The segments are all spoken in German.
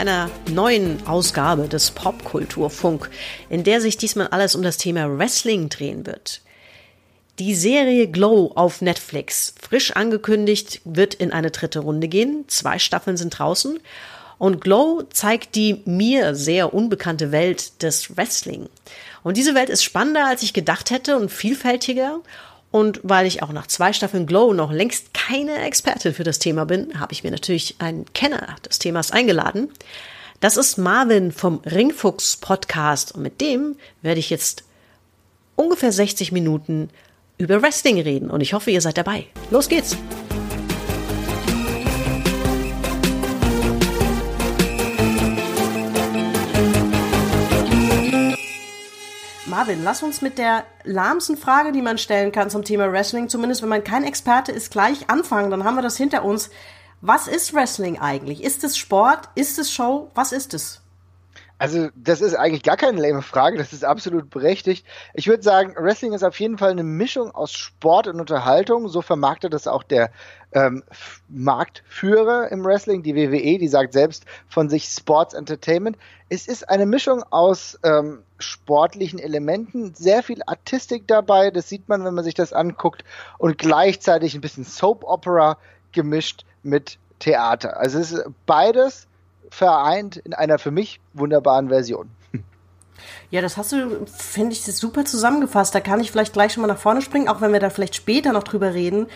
Einer neuen Ausgabe des Popkulturfunk, in der sich diesmal alles um das Thema Wrestling drehen wird. Die Serie Glow auf Netflix, frisch angekündigt, wird in eine dritte Runde gehen. Zwei Staffeln sind draußen. Und Glow zeigt die mir sehr unbekannte Welt des Wrestling. Und diese Welt ist spannender, als ich gedacht hätte und vielfältiger. Und weil ich auch nach zwei Staffeln Glow noch längst keine Expertin für das Thema bin, habe ich mir natürlich einen Kenner des Themas eingeladen. Das ist Marvin vom Ringfuchs Podcast und mit dem werde ich jetzt ungefähr 60 Minuten über Wrestling reden und ich hoffe, ihr seid dabei. Los geht's! Marvin, lass uns mit der lahmsten Frage, die man stellen kann zum Thema Wrestling, zumindest wenn man kein Experte ist, gleich anfangen. Dann haben wir das hinter uns. Was ist Wrestling eigentlich? Ist es Sport? Ist es Show? Was ist es? Also, das ist eigentlich gar keine lame Frage, das ist absolut berechtigt. Ich würde sagen, Wrestling ist auf jeden Fall eine Mischung aus Sport und Unterhaltung. So vermarktet das auch der ähm, Marktführer im Wrestling, die WWE, die sagt selbst von sich Sports Entertainment. Es ist eine Mischung aus ähm, sportlichen Elementen, sehr viel Artistik dabei, das sieht man, wenn man sich das anguckt, und gleichzeitig ein bisschen Soap Opera gemischt mit Theater. Also es ist beides vereint in einer für mich wunderbaren Version. Ja, das hast du, finde ich, super zusammengefasst. Da kann ich vielleicht gleich schon mal nach vorne springen, auch wenn wir da vielleicht später noch drüber reden.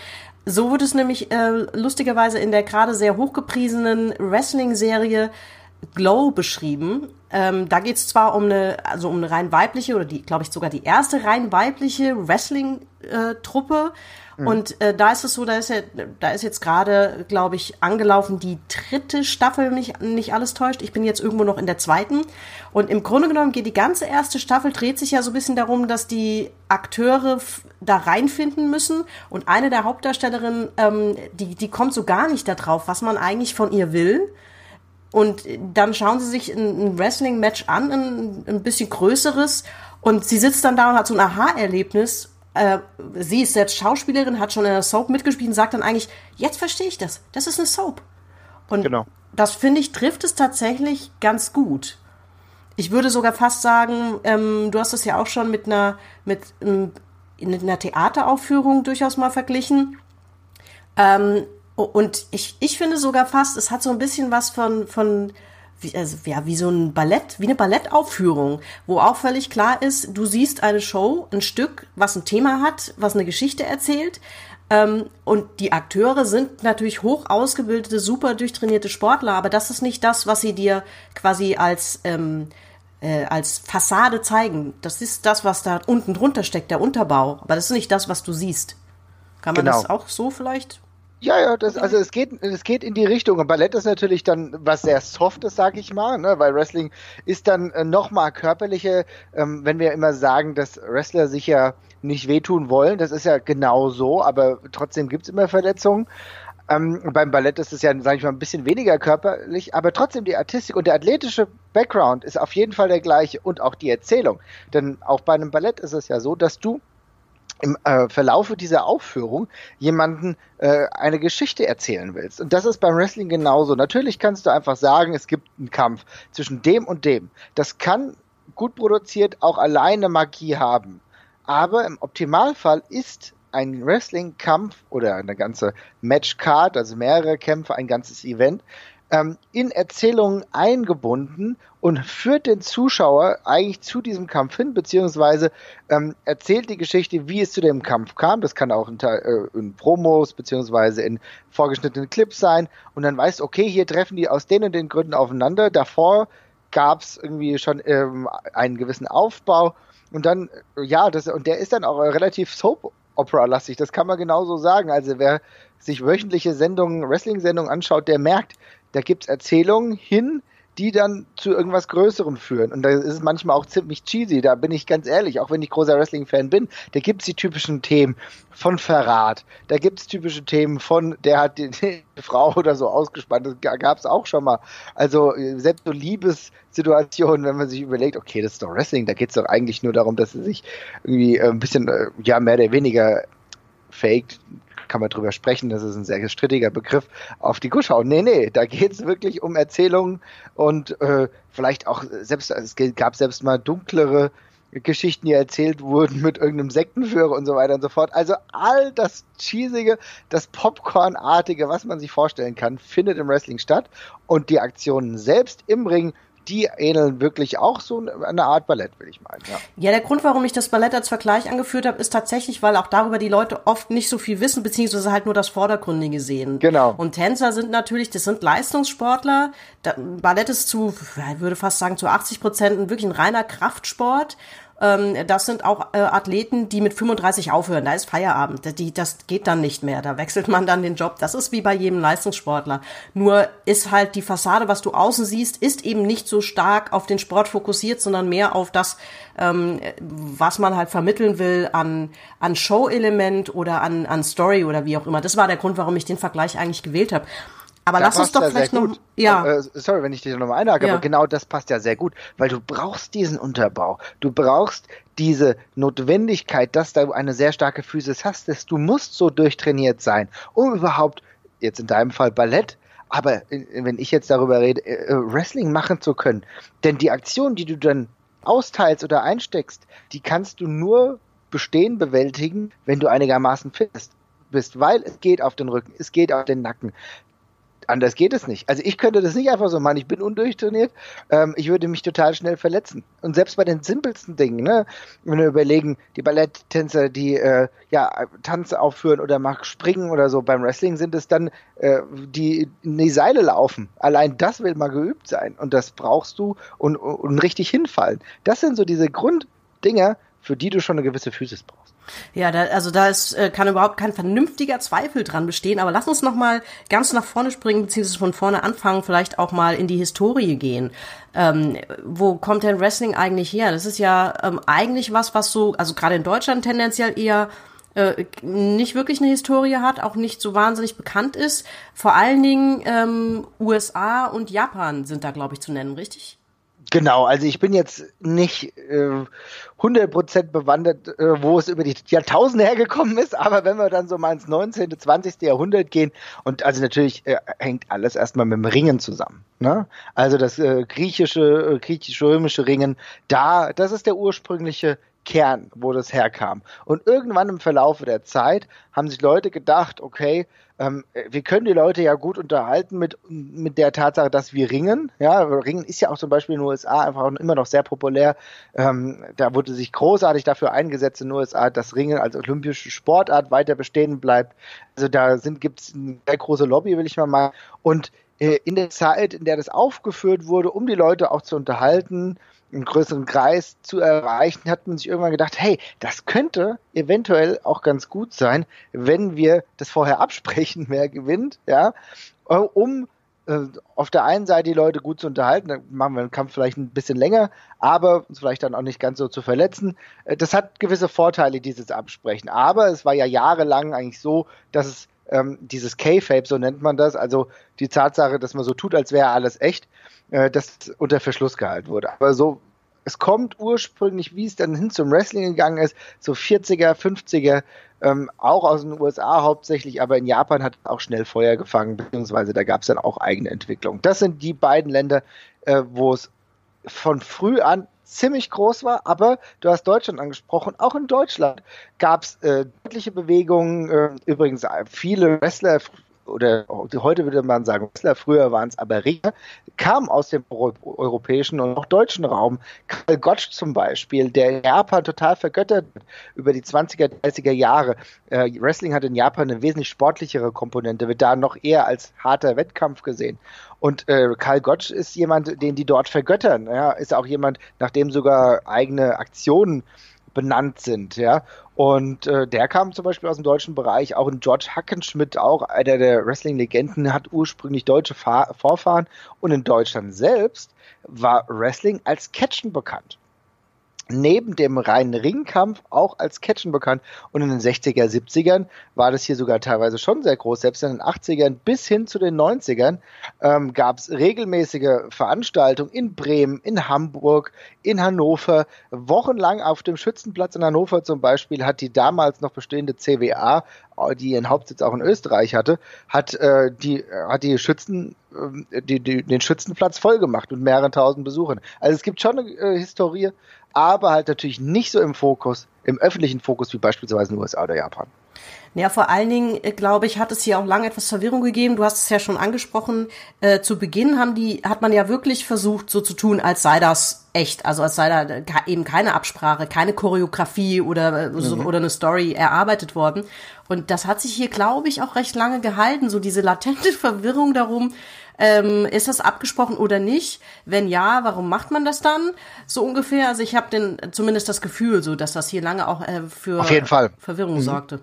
So wird es nämlich äh, lustigerweise in der gerade sehr hochgepriesenen Wrestling-Serie Glow beschrieben. Ähm, da geht es zwar um eine, also um eine rein weibliche oder die, glaube ich, sogar die erste rein weibliche Wrestling-Truppe. Mhm. Und äh, da ist es so, da ist ja, da ist jetzt gerade, glaube ich, angelaufen die dritte Staffel, wenn mich nicht alles täuscht. Ich bin jetzt irgendwo noch in der zweiten. Und im Grunde genommen geht die ganze erste Staffel, dreht sich ja so ein bisschen darum, dass die Akteure da reinfinden müssen. Und eine der Hauptdarstellerinnen, ähm, die, die kommt so gar nicht darauf, was man eigentlich von ihr will. Und dann schauen sie sich ein, Wrestling-Match an, ein, ein bisschen größeres. Und sie sitzt dann da und hat so ein Aha-Erlebnis äh, sie ist selbst Schauspielerin, hat schon in der Soap mitgespielt und sagt dann eigentlich, jetzt verstehe ich das. Das ist eine Soap. Und genau. das finde ich, trifft es tatsächlich ganz gut. Ich würde sogar fast sagen, ähm, du hast es ja auch schon mit einer, mit, ähm, in einer Theateraufführung durchaus mal verglichen. Ähm, und ich, ich finde sogar fast, es hat so ein bisschen was von, von wie, also, ja, wie so ein Ballett, wie eine Ballettaufführung, wo auch völlig klar ist, du siehst eine Show, ein Stück, was ein Thema hat, was eine Geschichte erzählt. Ähm, und die Akteure sind natürlich hoch ausgebildete, super durchtrainierte Sportler, aber das ist nicht das, was sie dir quasi als, ähm, äh, als Fassade zeigen. Das ist das, was da unten drunter steckt, der Unterbau. Aber das ist nicht das, was du siehst. Kann man genau. das auch so vielleicht ja, ja, das, also es geht, es geht in die Richtung. Und Ballett ist natürlich dann was sehr Softes, sag ich mal, ne? weil Wrestling ist dann äh, nochmal körperliche, ähm, wenn wir immer sagen, dass Wrestler sich ja nicht wehtun wollen, das ist ja genau so, aber trotzdem gibt's immer Verletzungen. Ähm, beim Ballett ist es ja, sage ich mal, ein bisschen weniger körperlich, aber trotzdem die Artistik und der athletische Background ist auf jeden Fall der gleiche und auch die Erzählung. Denn auch bei einem Ballett ist es ja so, dass du im äh, Verlaufe dieser Aufführung jemanden äh, eine Geschichte erzählen willst. Und das ist beim Wrestling genauso. Natürlich kannst du einfach sagen, es gibt einen Kampf zwischen dem und dem. Das kann gut produziert auch alleine Magie haben. Aber im Optimalfall ist ein Wrestling-Kampf oder eine ganze Matchcard, also mehrere Kämpfe, ein ganzes Event, ähm, in Erzählungen eingebunden und führt den Zuschauer eigentlich zu diesem Kampf hin, beziehungsweise ähm, erzählt die Geschichte, wie es zu dem Kampf kam. Das kann auch in, äh, in Promos, beziehungsweise in vorgeschnittenen Clips sein. Und dann weißt okay, hier treffen die aus den und den Gründen aufeinander. Davor gab es irgendwie schon ähm, einen gewissen Aufbau. Und dann, ja, das, und der ist dann auch relativ Soap Opera-lastig, das kann man genauso sagen. Also wer sich wöchentliche Sendungen, Wrestling-Sendungen anschaut, der merkt, da gibt's Erzählungen hin, die dann zu irgendwas Größerem führen. Und da ist es manchmal auch ziemlich cheesy, da bin ich ganz ehrlich, auch wenn ich großer Wrestling-Fan bin, da gibt's die typischen Themen von Verrat, da gibt's typische Themen von, der hat die, die Frau oder so ausgespannt, das gab's auch schon mal. Also selbst so Liebessituationen, wenn man sich überlegt, okay, das ist doch Wrestling, da geht's doch eigentlich nur darum, dass sie sich irgendwie äh, ein bisschen, äh, ja, mehr oder weniger faked, kann man drüber sprechen, das ist ein sehr strittiger Begriff, auf die Kuh schauen. Nee, nee, da geht es wirklich um Erzählungen und äh, vielleicht auch selbst, es gab selbst mal dunklere Geschichten, die erzählt wurden mit irgendeinem Sektenführer und so weiter und so fort. Also all das Cheesige, das Popcorn-artige, was man sich vorstellen kann, findet im Wrestling statt. Und die Aktionen selbst im Ring die ähneln wirklich auch so eine Art Ballett, will ich meinen. Ja. ja, der Grund, warum ich das Ballett als Vergleich angeführt habe, ist tatsächlich, weil auch darüber die Leute oft nicht so viel wissen, beziehungsweise halt nur das Vordergründige sehen. Genau. Und Tänzer sind natürlich, das sind Leistungssportler. Ballett ist zu, ich würde fast sagen, zu 80 Prozent wirklich ein reiner Kraftsport. Ähm, das sind auch äh, Athleten, die mit 35 aufhören. Da ist Feierabend. Die, das geht dann nicht mehr. Da wechselt man dann den Job. Das ist wie bei jedem Leistungssportler. Nur ist halt die Fassade, was du außen siehst, ist eben nicht so stark auf den Sport fokussiert, sondern mehr auf das, ähm, was man halt vermitteln will an, an Show-Element oder an, an Story oder wie auch immer. Das war der Grund, warum ich den Vergleich eigentlich gewählt habe. Aber da lass uns doch vielleicht noch. Ja. Äh, sorry, wenn ich dich nochmal einhake, ja. aber genau das passt ja sehr gut, weil du brauchst diesen Unterbau. Du brauchst diese Notwendigkeit, dass du eine sehr starke Physis hast, dass du musst so durchtrainiert sein, um überhaupt, jetzt in deinem Fall Ballett, aber wenn ich jetzt darüber rede, äh, äh, Wrestling machen zu können. Denn die Aktion, die du dann austeilst oder einsteckst, die kannst du nur bestehen, bewältigen, wenn du einigermaßen fit bist, weil es geht auf den Rücken, es geht auf den Nacken anders geht es nicht. Also ich könnte das nicht einfach so machen. Ich bin undurchtrainiert. Ähm, ich würde mich total schnell verletzen. Und selbst bei den simpelsten Dingen, ne, wenn wir überlegen, die Balletttänzer, die äh, ja Tanz aufführen oder mal springen oder so, beim Wrestling sind es dann äh, die in die Seile laufen. Allein das will mal geübt sein. Und das brauchst du und, und richtig hinfallen. Das sind so diese Grunddinger, für die du schon eine gewisse Physis brauchst. Ja, da, also da ist, äh, kann überhaupt kein vernünftiger Zweifel dran bestehen. Aber lass uns noch mal ganz nach vorne springen, beziehungsweise von vorne anfangen, vielleicht auch mal in die Historie gehen. Ähm, wo kommt denn Wrestling eigentlich her? Das ist ja ähm, eigentlich was, was so, also gerade in Deutschland tendenziell eher äh, nicht wirklich eine Historie hat, auch nicht so wahnsinnig bekannt ist. Vor allen Dingen ähm, USA und Japan sind da, glaube ich, zu nennen, richtig? Genau, also ich bin jetzt nicht äh, 100% bewandert, äh, wo es über die Jahrtausende hergekommen ist, aber wenn wir dann so mal ins 19., 20. Jahrhundert gehen, und also natürlich äh, hängt alles erstmal mit dem Ringen zusammen. Ne? Also das äh, griechische, äh, griechisch-römische Ringen, da, das ist der ursprüngliche Kern, wo das herkam. Und irgendwann im Verlaufe der Zeit haben sich Leute gedacht, okay, ähm, wir können die Leute ja gut unterhalten mit, mit der Tatsache, dass wir ringen. Ja, Ringen ist ja auch zum Beispiel in den USA einfach immer noch sehr populär. Ähm, da wurde sich großartig dafür eingesetzt in den USA, dass Ringen als olympische Sportart weiter bestehen bleibt. Also da gibt es eine sehr große Lobby, will ich mal mal. Und äh, in der Zeit, in der das aufgeführt wurde, um die Leute auch zu unterhalten, einen größeren Kreis zu erreichen, hat man sich irgendwann gedacht, hey, das könnte eventuell auch ganz gut sein, wenn wir das vorher absprechen, wer gewinnt, ja, äh, um äh, auf der einen Seite die Leute gut zu unterhalten, dann machen wir den Kampf vielleicht ein bisschen länger, aber uns vielleicht dann auch nicht ganz so zu verletzen. Äh, das hat gewisse Vorteile, dieses Absprechen. Aber es war ja jahrelang eigentlich so, dass es ähm, dieses K-Fape, so nennt man das, also die Tatsache, dass man so tut, als wäre alles echt, äh, das unter Verschluss gehalten wurde. Aber so, es kommt ursprünglich, wie es dann hin zum Wrestling gegangen ist, so 40er, 50er, ähm, auch aus den USA hauptsächlich, aber in Japan hat auch schnell Feuer gefangen, beziehungsweise da gab es dann auch eigene Entwicklungen. Das sind die beiden Länder, äh, wo es von früh an ziemlich groß war, aber du hast Deutschland angesprochen. Auch in Deutschland gab es äh, deutliche Bewegungen. Äh, übrigens, äh, viele Wrestler oder heute würde man sagen früher waren es aber Ringer, kamen aus dem europäischen und auch deutschen Raum. Karl Gottsch zum Beispiel, der in Japan total vergöttert wird über die 20er, 30er Jahre. Äh, Wrestling hat in Japan eine wesentlich sportlichere Komponente, wird da noch eher als harter Wettkampf gesehen. Und äh, Karl Gottsch ist jemand, den die dort vergöttern. Ja, ist auch jemand, nach dem sogar eigene Aktionen benannt sind, ja. Und äh, der kam zum Beispiel aus dem deutschen Bereich, auch ein George Hackenschmidt, auch einer der Wrestling-Legenden, hat ursprünglich deutsche Fahr Vorfahren und in Deutschland selbst war Wrestling als Catchen bekannt. Neben dem reinen Ringkampf auch als Catchen bekannt. Und in den 60er, 70ern war das hier sogar teilweise schon sehr groß. Selbst in den 80ern bis hin zu den 90ern ähm, gab es regelmäßige Veranstaltungen in Bremen, in Hamburg, in Hannover. Wochenlang auf dem Schützenplatz in Hannover zum Beispiel hat die damals noch bestehende CWA, die ihren Hauptsitz auch in Österreich hatte, hat äh, die hat die Schützen äh, die, die, den Schützenplatz voll gemacht mit mehreren tausend Besuchern. Also es gibt schon eine äh, Historie, aber halt natürlich nicht so im Fokus, im öffentlichen Fokus wie beispielsweise in den USA oder Japan. Ja, vor allen Dingen, äh, glaube ich, hat es hier auch lange etwas Verwirrung gegeben. Du hast es ja schon angesprochen. Äh, zu Beginn haben die, hat man ja wirklich versucht, so zu tun, als sei das echt. Also als sei da eben keine Absprache, keine Choreografie oder, äh, so, mhm. oder eine Story erarbeitet worden. Und das hat sich hier, glaube ich, auch recht lange gehalten. So diese latente Verwirrung darum, ähm, ist das abgesprochen oder nicht? Wenn ja, warum macht man das dann? So ungefähr. Also ich habe den zumindest das Gefühl, so dass das hier lange auch äh, für Auf jeden Fall. Verwirrung mhm. sorgte.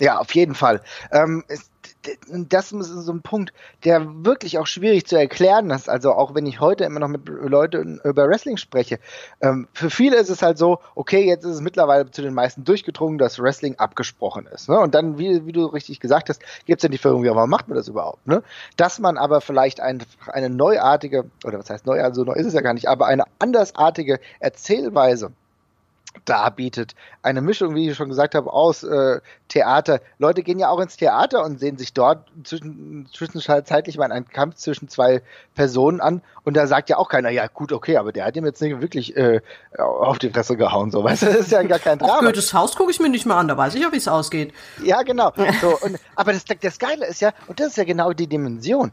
Ja, auf jeden Fall. Ähm, es, das ist so ein Punkt, der wirklich auch schwierig zu erklären ist. Also auch wenn ich heute immer noch mit Leuten über Wrestling spreche. Ähm, für viele ist es halt so, okay, jetzt ist es mittlerweile zu den meisten durchgedrungen, dass Wrestling abgesprochen ist. Ne? Und dann, wie, wie du richtig gesagt hast, gibt es ja die Verwirrung, ja, warum macht man das überhaupt? Ne? Dass man aber vielleicht ein, eine neuartige, oder was heißt neu, also neu ist es ja gar nicht, aber eine andersartige Erzählweise darbietet. Eine Mischung, wie ich schon gesagt habe, aus äh, Theater. Leute gehen ja auch ins Theater und sehen sich dort zwischen, zwischenzeitlich mal einen Kampf zwischen zwei Personen an und da sagt ja auch keiner, ja gut, okay, aber der hat ihm jetzt nicht wirklich äh, auf die Fresse gehauen, so, weißt du, das ist ja gar kein Drama. Auf Goethes Haus gucke ich mir nicht mal an, da weiß ich ja, wie es ausgeht. Ja, genau. So, und, aber das, das Geile ist ja, und das ist ja genau die Dimension,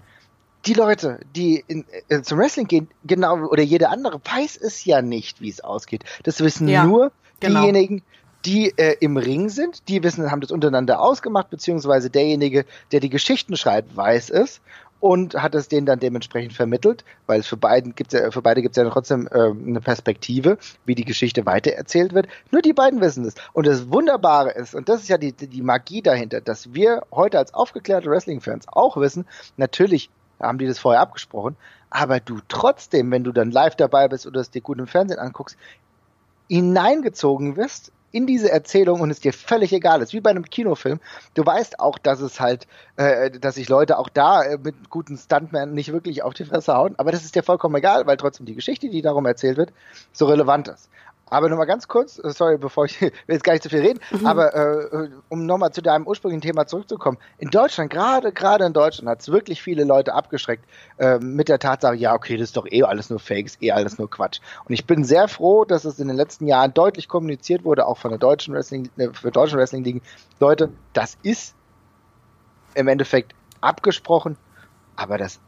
die Leute, die in, äh, zum Wrestling gehen, genau, oder jeder andere, weiß es ja nicht, wie es ausgeht. Das wissen ja, nur genau. diejenigen, die äh, im Ring sind, die wissen, haben das untereinander ausgemacht, beziehungsweise derjenige, der die Geschichten schreibt, weiß es und hat es denen dann dementsprechend vermittelt, weil es für beiden gibt's ja, für beide gibt es ja trotzdem äh, eine Perspektive, wie die Geschichte weitererzählt wird. Nur die beiden wissen es. Und das Wunderbare ist, und das ist ja die, die Magie dahinter, dass wir heute als aufgeklärte Wrestling-Fans auch wissen, natürlich haben die das vorher abgesprochen. Aber du trotzdem, wenn du dann live dabei bist oder es dir gut im Fernsehen anguckst, hineingezogen wirst in diese Erzählung und es dir völlig egal ist, wie bei einem Kinofilm. Du weißt auch, dass es halt, äh, dass sich Leute auch da äh, mit guten Stuntmen nicht wirklich auf die Fresse hauen, aber das ist dir vollkommen egal, weil trotzdem die Geschichte, die darum erzählt wird, so relevant ist. Aber nochmal ganz kurz, äh, sorry, bevor ich will jetzt gar nicht zu viel reden, mhm. aber äh, um nochmal zu deinem ursprünglichen Thema zurückzukommen. In Deutschland, gerade gerade in Deutschland, hat es wirklich viele Leute abgeschreckt äh, mit der Tatsache, ja, okay, das ist doch eh alles nur Fakes, eh alles nur Quatsch. Und ich bin sehr froh, dass es in den letzten Jahren deutlich kommuniziert wurde, auch von der deutschen Wrestling, äh, für deutschen Wrestling ligen. Leute, das ist im Endeffekt abgesprochen, aber das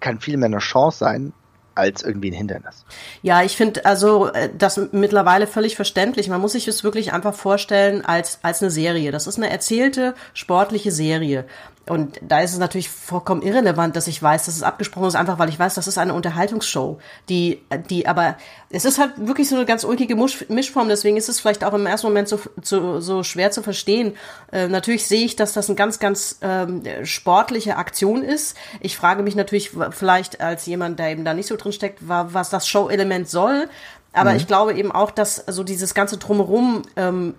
kann viel mehr eine Chance sein, als irgendwie ein Hindernis. Ja, ich finde also äh, das mittlerweile völlig verständlich. Man muss sich es wirklich einfach vorstellen als als eine Serie. Das ist eine erzählte sportliche Serie. Und da ist es natürlich vollkommen irrelevant, dass ich weiß, dass es abgesprochen ist, einfach weil ich weiß, das ist eine Unterhaltungsshow, die, die, aber es ist halt wirklich so eine ganz ulkige Mischform, deswegen ist es vielleicht auch im ersten Moment so, so, so schwer zu verstehen. Äh, natürlich sehe ich, dass das eine ganz, ganz ähm, sportliche Aktion ist. Ich frage mich natürlich vielleicht als jemand, der eben da nicht so drin steckt, was das Show-Element soll. Aber mhm. ich glaube eben auch, dass so dieses ganze Drumherum ähm,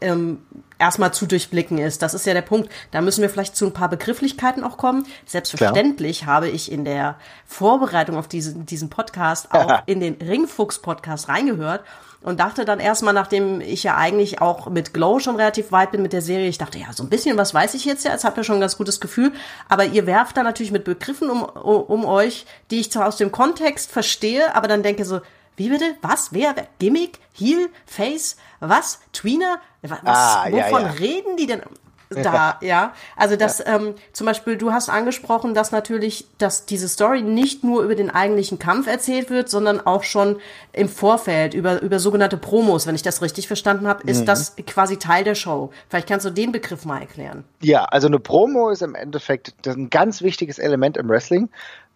ähm, erstmal zu durchblicken ist. Das ist ja der Punkt. Da müssen wir vielleicht zu ein paar Begrifflichkeiten auch kommen. Selbstverständlich Klar. habe ich in der Vorbereitung auf diesen, diesen Podcast auch in den Ringfuchs-Podcast reingehört und dachte dann erstmal, nachdem ich ja eigentlich auch mit Glow schon relativ weit bin mit der Serie, ich dachte, ja, so ein bisschen was weiß ich jetzt ja, jetzt habt ihr schon ein ganz gutes Gefühl, aber ihr werft da natürlich mit Begriffen um, um euch, die ich zwar aus dem Kontext verstehe, aber dann denke so, wie bitte? Was? Wer? Gimmick? Heel? Face? Was? Tweener? Was, ah, wovon ja, ja. reden die denn? da, ja. Also das, ja. ähm, zum Beispiel, du hast angesprochen, dass natürlich, dass diese Story nicht nur über den eigentlichen Kampf erzählt wird, sondern auch schon im Vorfeld über, über sogenannte Promos, wenn ich das richtig verstanden habe, ist mhm. das quasi Teil der Show. Vielleicht kannst du den Begriff mal erklären. Ja, also eine Promo ist im Endeffekt ein ganz wichtiges Element im Wrestling.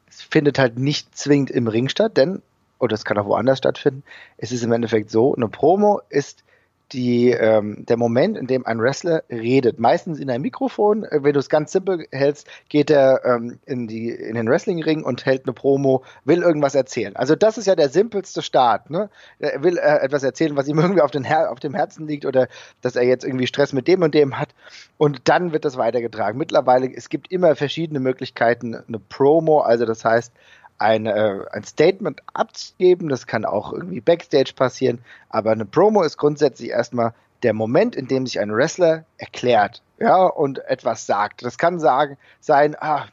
Es findet halt nicht zwingend im Ring statt, denn, oder es kann auch woanders stattfinden, es ist im Endeffekt so, eine Promo ist die, ähm, der Moment, in dem ein Wrestler redet. Meistens in einem Mikrofon. Wenn du es ganz simpel hältst, geht er ähm, in, die, in den Wrestlingring und hält eine Promo, will irgendwas erzählen. Also das ist ja der simpelste Start. Ne? Er will äh, etwas erzählen, was ihm irgendwie auf, den Her auf dem Herzen liegt oder dass er jetzt irgendwie Stress mit dem und dem hat. Und dann wird das weitergetragen. Mittlerweile, es gibt immer verschiedene Möglichkeiten, eine Promo, also das heißt, ein, äh, ein Statement abzugeben. Das kann auch irgendwie Backstage passieren. Aber eine Promo ist grundsätzlich erstmal der Moment, in dem sich ein Wrestler erklärt, ja, und etwas sagt. Das kann sagen, sein, ah,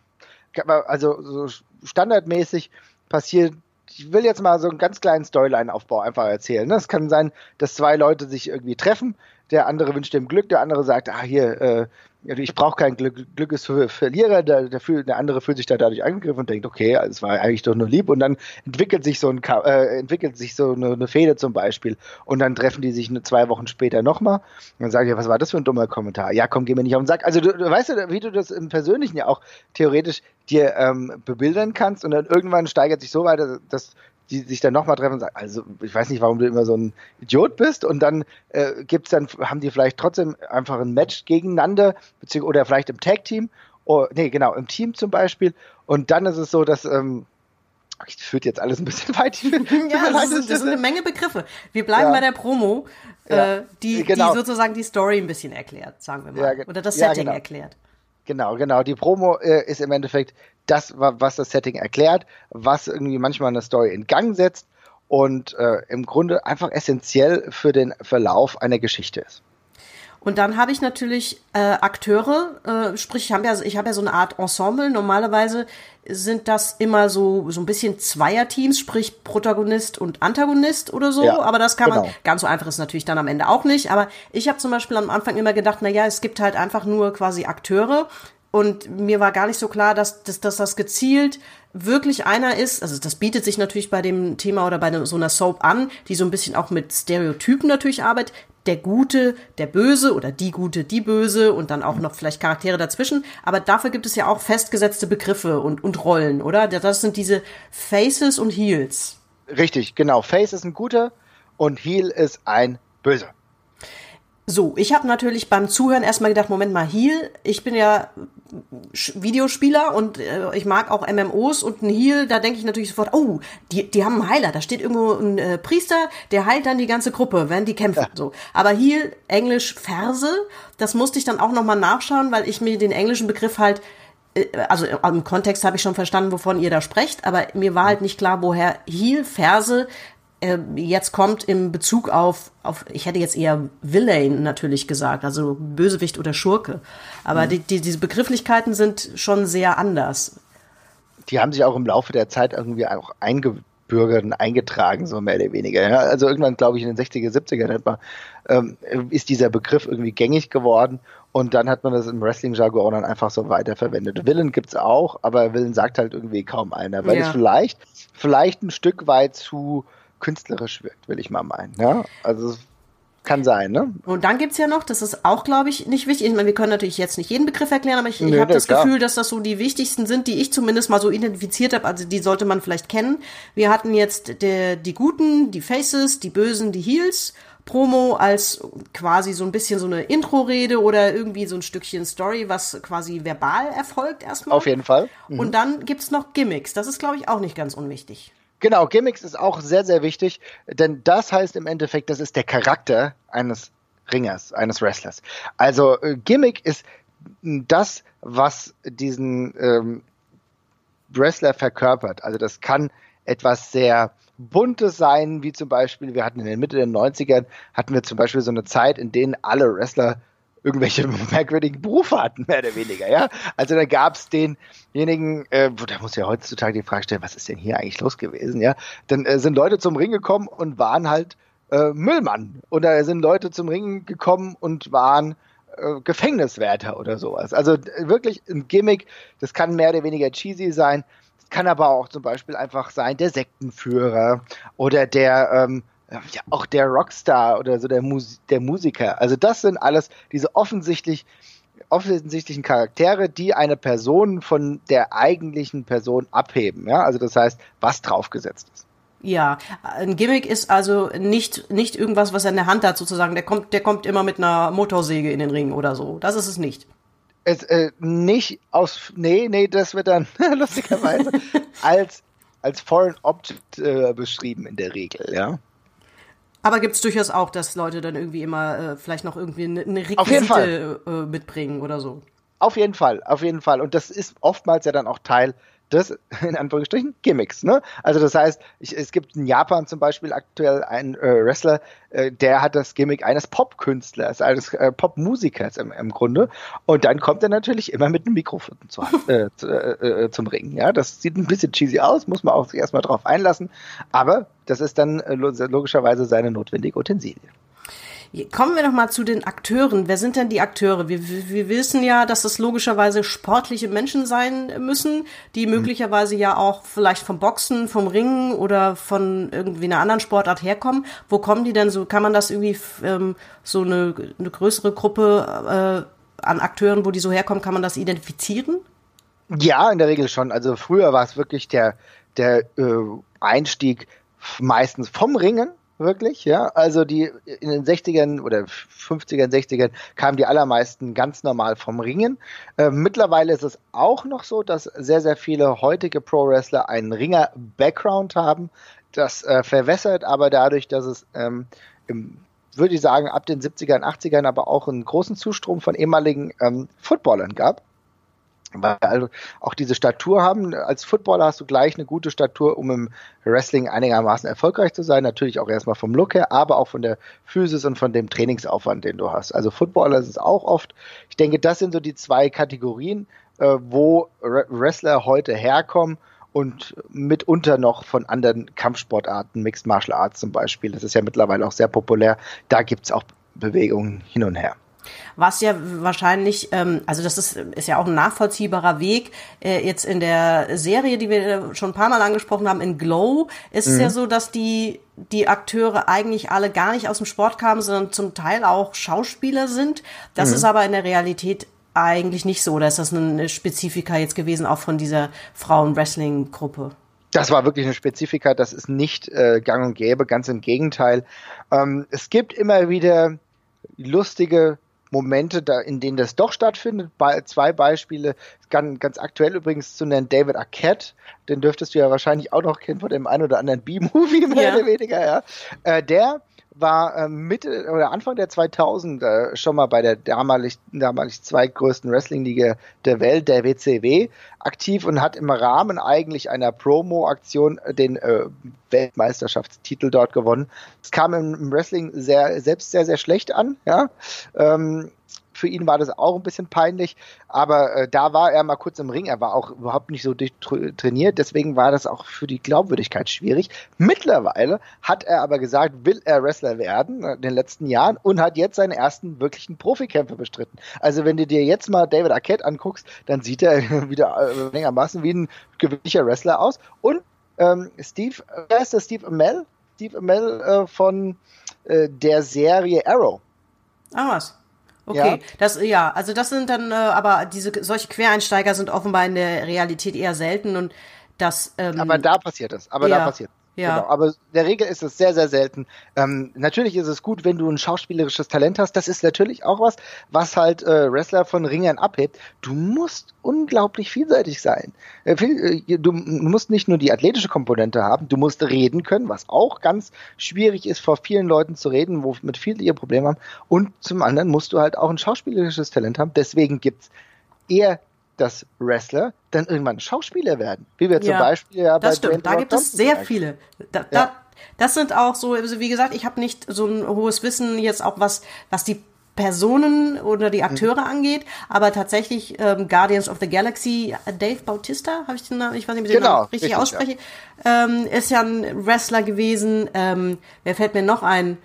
also so standardmäßig passiert ich will jetzt mal so einen ganz kleinen Storyline-Aufbau einfach erzählen. Ne? Es kann sein, dass zwei Leute sich irgendwie treffen, der andere wünscht dem Glück, der andere sagt, ah hier, äh, ich brauche kein Glück, Glück ist für Verlierer, der, der, fühl, der andere fühlt sich da dadurch angegriffen und denkt, okay, es war eigentlich doch nur lieb und dann entwickelt sich so ein äh, entwickelt sich so eine, eine Fehde zum Beispiel und dann treffen die sich zwei Wochen später nochmal und dann sagen die, was war das für ein dummer Kommentar? Ja, komm, geh mir nicht auf den Sack. Also du, du weißt ja, wie du das im Persönlichen ja auch theoretisch dir ähm, bebildern kannst und dann irgendwann steigert sich so weiter, dass die sich dann nochmal treffen und sagen, also ich weiß nicht, warum du immer so ein Idiot bist und dann äh, gibt's dann, haben die vielleicht trotzdem einfach ein Match gegeneinander, beziehungsweise oder vielleicht im Tag-Team, oh, nee, genau, im Team zum Beispiel und dann ist es so, dass ähm, ich führt jetzt alles ein bisschen weit. ja, das, ist, das sind eine Menge Begriffe. Wir bleiben ja. bei der Promo, ja. äh, die, genau. die sozusagen die Story ein bisschen erklärt, sagen wir mal. Ja, Oder das Setting genau. erklärt. Genau, genau. Die Promo äh, ist im Endeffekt das, was das Setting erklärt, was irgendwie manchmal eine Story in Gang setzt und äh, im Grunde einfach essentiell für den Verlauf einer Geschichte ist. Und dann habe ich natürlich äh, Akteure, äh, sprich, ich habe ja, ich hab ja so eine Art Ensemble. Normalerweise sind das immer so so ein bisschen Zweierteams, sprich Protagonist und Antagonist oder so. Ja, aber das kann genau. man ganz so einfach ist natürlich dann am Ende auch nicht. Aber ich habe zum Beispiel am Anfang immer gedacht, na ja, es gibt halt einfach nur quasi Akteure und mir war gar nicht so klar, dass, dass, dass das gezielt wirklich einer ist. Also das bietet sich natürlich bei dem Thema oder bei so einer Soap an, die so ein bisschen auch mit Stereotypen natürlich arbeitet. Der Gute, der Böse oder die Gute, die Böse und dann auch noch vielleicht Charaktere dazwischen. Aber dafür gibt es ja auch festgesetzte Begriffe und, und Rollen, oder? Das sind diese Faces und Heels. Richtig, genau. Face ist ein Guter und Heel ist ein Böser. So, ich habe natürlich beim Zuhören erstmal gedacht, Moment mal, Heal, ich bin ja Videospieler und äh, ich mag auch MMOs und ein Heal, da denke ich natürlich sofort, oh, die, die haben einen Heiler, da steht irgendwo ein äh, Priester, der heilt dann die ganze Gruppe, wenn die kämpfen. Ja. So. Aber Heal, Englisch Verse, das musste ich dann auch nochmal nachschauen, weil ich mir den englischen Begriff halt äh, also im Kontext habe ich schon verstanden, wovon ihr da sprecht, aber mir war halt nicht klar, woher Heal, Verse äh, jetzt kommt im Bezug auf, auf, ich hätte jetzt eher Villain natürlich gesagt, also Bösewicht oder Schurke. Aber mhm. die, die, diese Begrifflichkeiten sind schon sehr anders. Die haben sich auch im Laufe der Zeit irgendwie auch eingebürgert und eingetragen, so mehr oder weniger. Ja? Also irgendwann, glaube ich, in den 60er, 70er etwa, ähm, ist dieser Begriff irgendwie gängig geworden und dann hat man das im Wrestling-Jargon dann einfach so weiterverwendet. Villain gibt's auch, aber Villain sagt halt irgendwie kaum einer, weil ja. es vielleicht, vielleicht ein Stück weit zu künstlerisch wirkt, will ich mal meinen. Ja, also kann sein, ne? Und dann gibt's ja noch, das ist auch, glaube ich, nicht wichtig. Ich meine, wir können natürlich jetzt nicht jeden Begriff erklären, aber ich, ich habe das klar. Gefühl, dass das so die wichtigsten sind, die ich zumindest mal so identifiziert habe. Also die sollte man vielleicht kennen. Wir hatten jetzt der, die Guten, die Faces, die Bösen, die Heels. Promo als quasi so ein bisschen so eine Intro-Rede oder irgendwie so ein Stückchen Story, was quasi verbal erfolgt erstmal. Auf jeden Fall. Mhm. Und dann gibt's noch Gimmicks. Das ist, glaube ich, auch nicht ganz unwichtig. Genau, Gimmicks ist auch sehr, sehr wichtig, denn das heißt im Endeffekt, das ist der Charakter eines Ringers, eines Wrestlers. Also äh, Gimmick ist das, was diesen ähm, Wrestler verkörpert. Also das kann etwas sehr Buntes sein, wie zum Beispiel, wir hatten in der Mitte der 90er, hatten wir zum Beispiel so eine Zeit, in denen alle Wrestler irgendwelche merkwürdigen Berufe hatten, mehr oder weniger, ja. Also da gab es denjenigen, äh, da muss ja heutzutage die Frage stellen, was ist denn hier eigentlich los gewesen, ja? Dann äh, sind Leute zum Ring gekommen und waren halt äh, Müllmann. Oder sind Leute zum Ring gekommen und waren äh, Gefängniswärter oder sowas. Also wirklich ein Gimmick, das kann mehr oder weniger cheesy sein, kann aber auch zum Beispiel einfach sein, der Sektenführer oder der ähm, ja, auch der Rockstar oder so der, Mus der Musiker. Also das sind alles diese offensichtlich offensichtlichen Charaktere, die eine Person von der eigentlichen Person abheben. Ja, also das heißt, was draufgesetzt ist. Ja, ein Gimmick ist also nicht, nicht irgendwas, was er in der Hand hat, sozusagen. Der kommt, der kommt immer mit einer Motorsäge in den Ring oder so. Das ist es nicht. Es, äh, nicht aus, nee, nee, das wird dann lustigerweise als, als Foreign Object äh, beschrieben in der Regel, ja. Aber gibt es durchaus auch, dass Leute dann irgendwie immer äh, vielleicht noch irgendwie eine, eine Requisite äh, mitbringen oder so. Auf jeden Fall, auf jeden Fall. Und das ist oftmals ja dann auch Teil des, in Anführungsstrichen, Gimmicks. Ne? Also das heißt, ich, es gibt in Japan zum Beispiel aktuell einen äh, Wrestler, äh, der hat das Gimmick eines Popkünstlers, eines äh, Popmusikers im, im Grunde. Und dann kommt er natürlich immer mit einem Mikrofon zu, äh, zu, äh, äh, zum Ring. Ja, das sieht ein bisschen cheesy aus, muss man auch erstmal drauf einlassen. Aber das ist dann äh, logischerweise seine notwendige Utensilie. Kommen wir noch mal zu den Akteuren. Wer sind denn die Akteure? Wir, wir, wissen ja, dass das logischerweise sportliche Menschen sein müssen, die mhm. möglicherweise ja auch vielleicht vom Boxen, vom Ringen oder von irgendwie einer anderen Sportart herkommen. Wo kommen die denn so? Kann man das irgendwie ähm, so eine, eine größere Gruppe äh, an Akteuren, wo die so herkommen, kann man das identifizieren? Ja, in der Regel schon. Also früher war es wirklich der, der äh, Einstieg meistens vom Ringen wirklich, ja. Also die in den 60ern oder 50ern, 60ern kamen die allermeisten ganz normal vom Ringen. Äh, mittlerweile ist es auch noch so, dass sehr, sehr viele heutige Pro-Wrestler einen Ringer-Background haben. Das äh, verwässert aber dadurch, dass es ähm, im würde ich sagen, ab den 70ern, 80ern aber auch einen großen Zustrom von ehemaligen ähm, Footballern gab weil also auch diese Statur haben. Als Footballer hast du gleich eine gute Statur, um im Wrestling einigermaßen erfolgreich zu sein. Natürlich auch erstmal vom Look her, aber auch von der Physis und von dem Trainingsaufwand, den du hast. Also Footballer ist es auch oft. Ich denke, das sind so die zwei Kategorien, äh, wo Wrestler heute herkommen und mitunter noch von anderen Kampfsportarten, Mixed Martial Arts zum Beispiel. Das ist ja mittlerweile auch sehr populär. Da gibt's auch Bewegungen hin und her was ja wahrscheinlich, ähm, also das ist, ist ja auch ein nachvollziehbarer Weg. Äh, jetzt in der Serie, die wir schon ein paar Mal angesprochen haben, in Glow, ist mhm. es ja mhm. so, dass die die Akteure eigentlich alle gar nicht aus dem Sport kamen, sondern zum Teil auch Schauspieler sind. Das mhm. ist aber in der Realität eigentlich nicht so. Oder ist das eine Spezifika jetzt gewesen, auch von dieser Frauen-Wrestling-Gruppe? Das war wirklich eine Spezifika, das ist nicht äh, gang und gäbe, ganz im Gegenteil. Ähm, es gibt immer wieder lustige Momente, da, in denen das doch stattfindet. Bei, zwei Beispiele, ganz, ganz aktuell übrigens zu nennen, David Arquette, den dürftest du ja wahrscheinlich auch noch kennen von dem einen oder anderen B-Movie, mehr ja. oder weniger, ja. Äh, der war äh, Mitte oder Anfang der 2000er schon mal bei der damalig, damalig zweitgrößten Wrestling-Liga der Welt, der WCW, aktiv und hat im Rahmen eigentlich einer Promo-Aktion den äh, Weltmeisterschaftstitel dort gewonnen. Es kam im Wrestling sehr, selbst sehr, sehr schlecht an, ja. Ähm, für ihn war das auch ein bisschen peinlich, aber äh, da war er mal kurz im Ring. Er war auch überhaupt nicht so trainiert, deswegen war das auch für die Glaubwürdigkeit schwierig. Mittlerweile hat er aber gesagt, will er Wrestler werden äh, in den letzten Jahren und hat jetzt seine ersten wirklichen Profikämpfe bestritten. Also wenn du dir jetzt mal David Arquette anguckst, dann sieht er wieder äh, längermaßen wie ein gewöhnlicher Wrestler aus. Und ähm, Steve, wer ist der Steve Amell? Steve Amell äh, von äh, der Serie Arrow. Ah, was? Okay, ja. das ja, also das sind dann äh, aber diese solche Quereinsteiger sind offenbar in der Realität eher selten und das ähm, Aber da passiert es, aber ja. da passiert. Ja. Genau. Aber in der Regel ist es sehr, sehr selten. Ähm, natürlich ist es gut, wenn du ein schauspielerisches Talent hast. Das ist natürlich auch was, was halt äh, Wrestler von Ringern abhebt. Du musst unglaublich vielseitig sein. Äh, viel, äh, du musst nicht nur die athletische Komponente haben, du musst reden können, was auch ganz schwierig ist, vor vielen Leuten zu reden, womit viele ihr Probleme haben. Und zum anderen musst du halt auch ein schauspielerisches Talent haben. Deswegen gibt's eher dass Wrestler dann irgendwann Schauspieler werden. Wie wir zum ja, Beispiel ja bei Das stimmt, da gibt es sehr viele. Da, ja. da, das sind auch so, also wie gesagt, ich habe nicht so ein hohes Wissen jetzt auch was, was die Personen oder die Akteure mhm. angeht, aber tatsächlich ähm, Guardians of the Galaxy, Dave Bautista, habe ich den Namen, ich weiß nicht, wie ich genau, den richtig, richtig ausspreche, ja. Ähm, ist ja ein Wrestler gewesen. Ähm, wer fällt mir noch ein?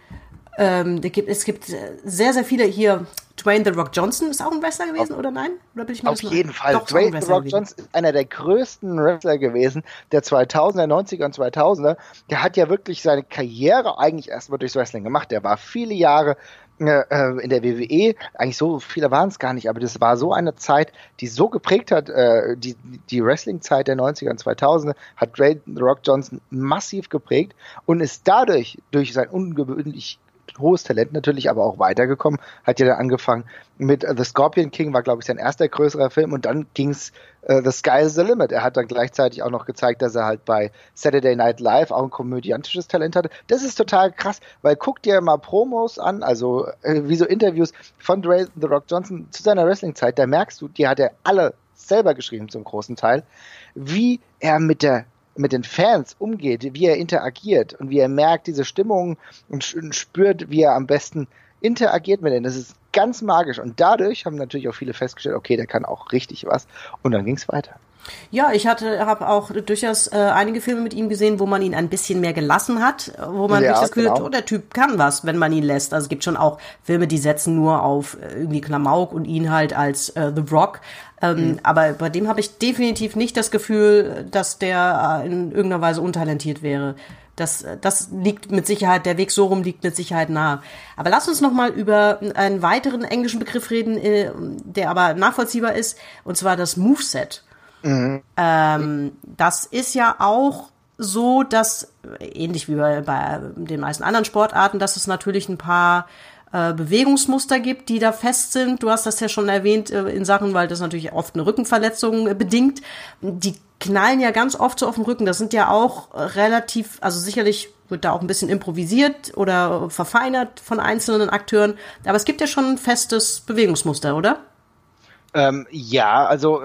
Ähm, gibt, es gibt sehr, sehr viele hier. Dwayne The Rock Johnson ist auch ein Wrestler gewesen, auf, oder nein? Oder bin ich mir auf jeden Fall. Doch, Dwayne The Rock gewesen. Johnson ist einer der größten Wrestler gewesen, der 2000er, 90er und 2000er. Der hat ja wirklich seine Karriere eigentlich erstmal durchs Wrestling gemacht. Der war viele Jahre äh, in der WWE, eigentlich so viele waren es gar nicht, aber das war so eine Zeit, die so geprägt hat, äh, die, die Wrestling-Zeit der 90er und 2000er, hat Dwayne The Rock Johnson massiv geprägt und ist dadurch, durch sein ungewöhnlich hohes Talent natürlich, aber auch weitergekommen. Hat ja dann angefangen mit uh, The Scorpion King, war glaube ich sein erster größerer Film und dann ging's uh, The Sky is the Limit. Er hat dann gleichzeitig auch noch gezeigt, dass er halt bei Saturday Night Live auch ein komödiantisches Talent hatte. Das ist total krass, weil guck dir mal Promos an, also äh, wie so Interviews von Dwayne The Rock Johnson zu seiner Wrestling-Zeit, da merkst du, die hat er alle selber geschrieben zum großen Teil, wie er mit der mit den Fans umgeht, wie er interagiert und wie er merkt diese Stimmung und spürt, wie er am besten interagiert mit denen. Das ist ganz magisch. Und dadurch haben natürlich auch viele festgestellt, okay, der kann auch richtig was. Und dann ging es weiter. Ja, ich hatte, habe auch durchaus äh, einige Filme mit ihm gesehen, wo man ihn ein bisschen mehr gelassen hat, wo man ja, das Gefühl genau. hat, oh, der Typ kann was, wenn man ihn lässt. Also es gibt schon auch Filme, die setzen nur auf äh, irgendwie Klamauk und ihn halt als äh, The Rock. Ähm, mhm. Aber bei dem habe ich definitiv nicht das Gefühl, dass der äh, in irgendeiner Weise untalentiert wäre. Das, das liegt mit Sicherheit, der Weg so rum liegt mit Sicherheit nahe. Aber lass uns noch mal über einen weiteren englischen Begriff reden, äh, der aber nachvollziehbar ist, und zwar das Moveset. Ähm, das ist ja auch so, dass, ähnlich wie bei, bei den meisten anderen Sportarten, dass es natürlich ein paar äh, Bewegungsmuster gibt, die da fest sind. Du hast das ja schon erwähnt äh, in Sachen, weil das natürlich oft eine Rückenverletzung äh, bedingt. Die knallen ja ganz oft so auf dem Rücken. Das sind ja auch relativ, also sicherlich wird da auch ein bisschen improvisiert oder verfeinert von einzelnen Akteuren. Aber es gibt ja schon ein festes Bewegungsmuster, oder? Ähm, ja, also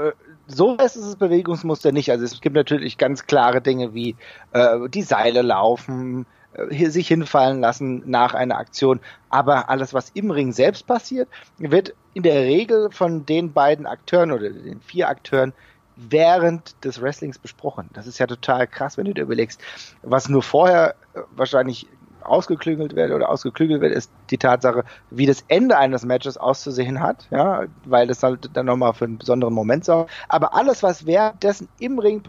so ist das Bewegungsmuster nicht. Also es gibt natürlich ganz klare Dinge wie äh, die Seile laufen, äh, sich hinfallen lassen nach einer Aktion. Aber alles, was im Ring selbst passiert, wird in der Regel von den beiden Akteuren oder den vier Akteuren während des Wrestlings besprochen. Das ist ja total krass, wenn du dir überlegst, was nur vorher äh, wahrscheinlich ausgeklügelt wird oder ausgeklügelt wird, ist die Tatsache, wie das Ende eines Matches auszusehen hat, ja, weil das halt dann nochmal für einen besonderen Moment sorgt. Aber alles, was währenddessen im Ring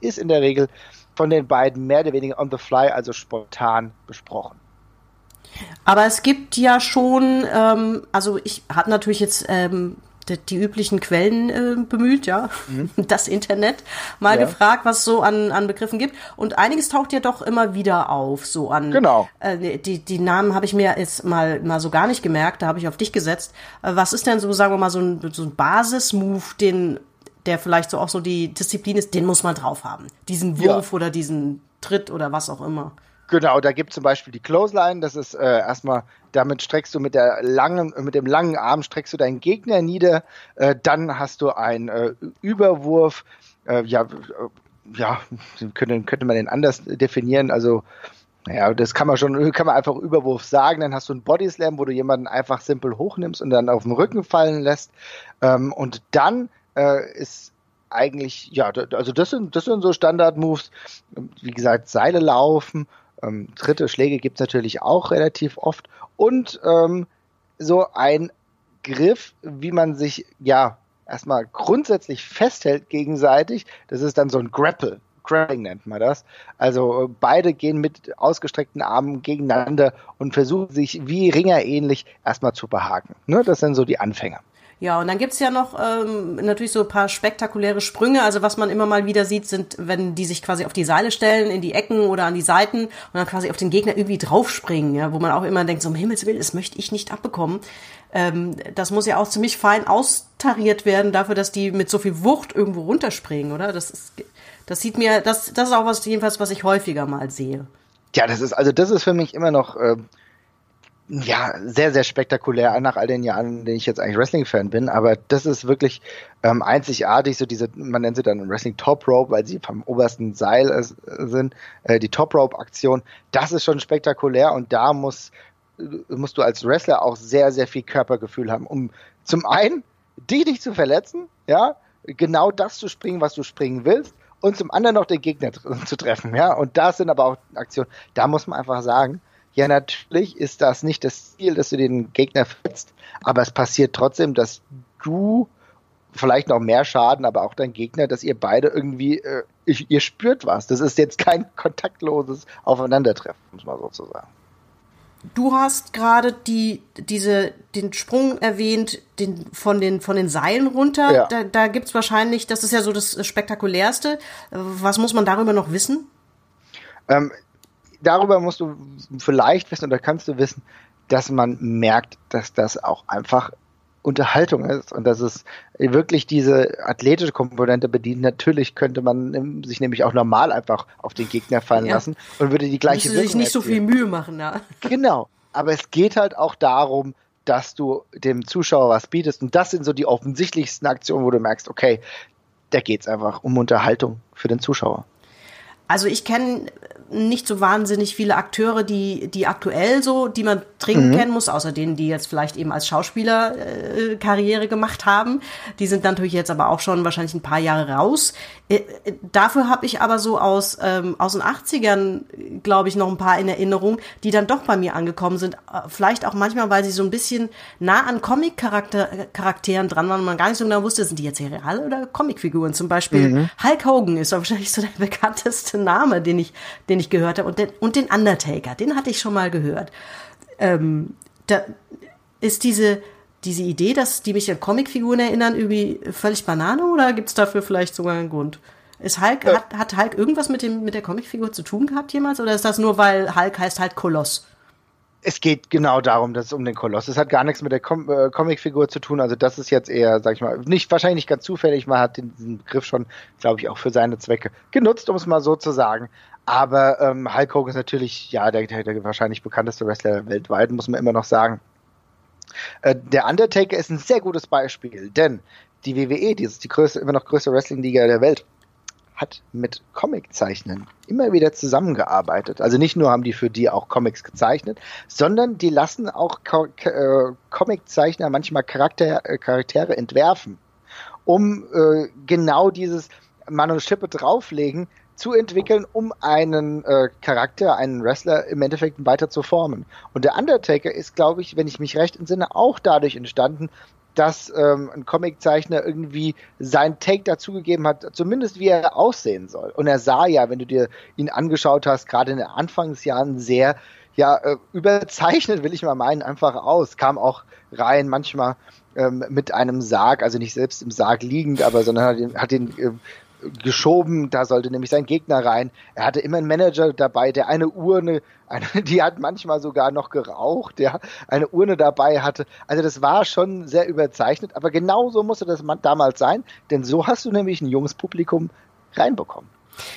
ist in der Regel von den beiden mehr oder weniger on the fly, also spontan besprochen. Aber es gibt ja schon, ähm, also ich habe natürlich jetzt ähm, die, die, üblichen Quellen äh, bemüht, ja, mhm. das Internet, mal ja. gefragt, was es so an, an Begriffen gibt. Und einiges taucht ja doch immer wieder auf, so an. Genau. Äh, die, die Namen habe ich mir jetzt mal, mal so gar nicht gemerkt, da habe ich auf dich gesetzt. Äh, was ist denn so, sagen wir mal, so ein, so ein Basismove, den der vielleicht so auch so die Disziplin ist, den muss man drauf haben. Diesen Wurf ja. oder diesen Tritt oder was auch immer. Genau, da gibt zum Beispiel die Clothesline, das ist äh, erstmal, damit streckst du mit der langen, mit dem langen Arm streckst du deinen Gegner nieder, äh, dann hast du einen äh, Überwurf, äh, ja, äh, ja, könnte, könnte man den anders definieren, also ja, das kann man schon, kann man einfach Überwurf sagen. Dann hast du einen Bodyslam, wo du jemanden einfach simpel hochnimmst und dann auf den Rücken fallen lässt. Ähm, und dann äh, ist eigentlich, ja, also das sind, das sind so Standard-Moves. Wie gesagt, Seile laufen, ähm, dritte Schläge gibt's natürlich auch relativ oft. Und ähm, so ein Griff, wie man sich ja erstmal grundsätzlich festhält gegenseitig, das ist dann so ein Grapple. Grappling nennt man das. Also beide gehen mit ausgestreckten Armen gegeneinander und versuchen sich wie Ringer ähnlich erstmal zu behaken. Ne? Das sind so die Anfänger. Ja, und dann gibt's ja noch ähm, natürlich so ein paar spektakuläre Sprünge. Also was man immer mal wieder sieht, sind, wenn die sich quasi auf die Seile stellen, in die Ecken oder an die Seiten und dann quasi auf den Gegner irgendwie draufspringen, ja, wo man auch immer denkt, so um Himmels Willen, das möchte ich nicht abbekommen. Ähm, das muss ja auch ziemlich fein austariert werden dafür, dass die mit so viel Wucht irgendwo runterspringen, oder? Das ist, das sieht mir, das, das ist auch was jedenfalls, was ich häufiger mal sehe. Ja, das ist, also das ist für mich immer noch. Äh ja, sehr, sehr spektakulär nach all den Jahren, in denen ich jetzt eigentlich Wrestling-Fan bin, aber das ist wirklich ähm, einzigartig, so diese, man nennt sie dann Wrestling Top Rope, weil sie vom obersten Seil äh, sind, äh, die Top Rope-Aktion, das ist schon spektakulär und da muss, musst du als Wrestler auch sehr, sehr viel Körpergefühl haben, um zum einen dich nicht zu verletzen, ja, genau das zu springen, was du springen willst, und zum anderen noch den Gegner zu treffen, ja, und das sind aber auch Aktionen, da muss man einfach sagen, ja, natürlich ist das nicht das Ziel, dass du den Gegner verletzt, aber es passiert trotzdem, dass du vielleicht noch mehr Schaden, aber auch dein Gegner, dass ihr beide irgendwie, äh, ihr spürt was. Das ist jetzt kein kontaktloses Aufeinandertreffen, muss man sozusagen. du hast gerade die, diese, den Sprung erwähnt, den, von den, von den Seilen runter. Ja. Da, da gibt's wahrscheinlich, das ist ja so das Spektakulärste. Was muss man darüber noch wissen? Ähm, darüber musst du vielleicht wissen oder kannst du wissen, dass man merkt, dass das auch einfach Unterhaltung ist und dass es wirklich diese athletische Komponente bedient. Natürlich könnte man sich nämlich auch normal einfach auf den Gegner fallen ja. lassen und würde die gleiche Wirkung sich nicht erzielen. so viel Mühe machen, ja. Genau, aber es geht halt auch darum, dass du dem Zuschauer was bietest und das sind so die offensichtlichsten Aktionen, wo du merkst, okay, da geht es einfach um Unterhaltung für den Zuschauer. Also ich kenne nicht so wahnsinnig viele Akteure, die, die aktuell so, die man dringend mhm. kennen muss, außer denen, die jetzt vielleicht eben als Schauspieler äh, Karriere gemacht haben. Die sind natürlich jetzt aber auch schon wahrscheinlich ein paar Jahre raus. Äh, äh dafür habe ich aber so aus, ähm, aus den 80ern, glaube ich, noch ein paar in Erinnerung, die dann doch bei mir angekommen sind. Äh, vielleicht auch manchmal, weil sie so ein bisschen nah an Comic-Charakteren dran waren und man gar nicht so genau wusste, sind die jetzt real oder Comicfiguren? Zum Beispiel mhm. Hulk Hogan ist wahrscheinlich so der bekannteste Name, den ich, den ich gehört habe, und den, und den Undertaker, den hatte ich schon mal gehört. Ähm, da ist diese, diese Idee, dass die mich an Comicfiguren erinnern, irgendwie völlig Banane oder gibt es dafür vielleicht sogar einen Grund? Ist Hulk, äh. hat, hat Hulk irgendwas mit, dem, mit der Comicfigur zu tun gehabt jemals oder ist das nur, weil Hulk heißt halt Koloss? Es geht genau darum, dass es um den Koloss. Es hat gar nichts mit der Com äh, Comicfigur zu tun. Also das ist jetzt eher, sag ich mal, nicht wahrscheinlich nicht ganz zufällig. Man hat den, diesen Begriff schon, glaube ich, auch für seine Zwecke genutzt, um es mal so zu sagen. Aber ähm, Hulk Hogan ist natürlich, ja, der, der, der wahrscheinlich bekannteste Wrestler weltweit, muss man immer noch sagen. Äh, der Undertaker ist ein sehr gutes Beispiel, denn die WWE, die ist die größte, immer noch größte Wrestling-Liga der Welt, hat mit Comiczeichnen immer wieder zusammengearbeitet. Also nicht nur haben die für die auch Comics gezeichnet, sondern die lassen auch äh, Comiczeichner manchmal Charakter, äh, Charaktere entwerfen, um äh, genau dieses Mann und Schippe drauflegen zu entwickeln, um einen äh, Charakter, einen Wrestler im Endeffekt weiter zu formen. Und der Undertaker ist, glaube ich, wenn ich mich recht entsinne, auch dadurch entstanden, dass ähm, ein Comiczeichner irgendwie sein Take dazugegeben hat, zumindest wie er aussehen soll. Und er sah ja, wenn du dir ihn angeschaut hast, gerade in den Anfangsjahren sehr ja äh, überzeichnet, will ich mal meinen, einfach aus. Kam auch rein manchmal ähm, mit einem Sarg, also nicht selbst im Sarg liegend, aber sondern hat den, hat den äh, geschoben, da sollte nämlich sein Gegner rein. Er hatte immer einen Manager dabei, der eine Urne, eine, die hat manchmal sogar noch geraucht, der eine Urne dabei hatte. Also das war schon sehr überzeichnet, aber genauso musste das damals sein, denn so hast du nämlich ein junges Publikum reinbekommen.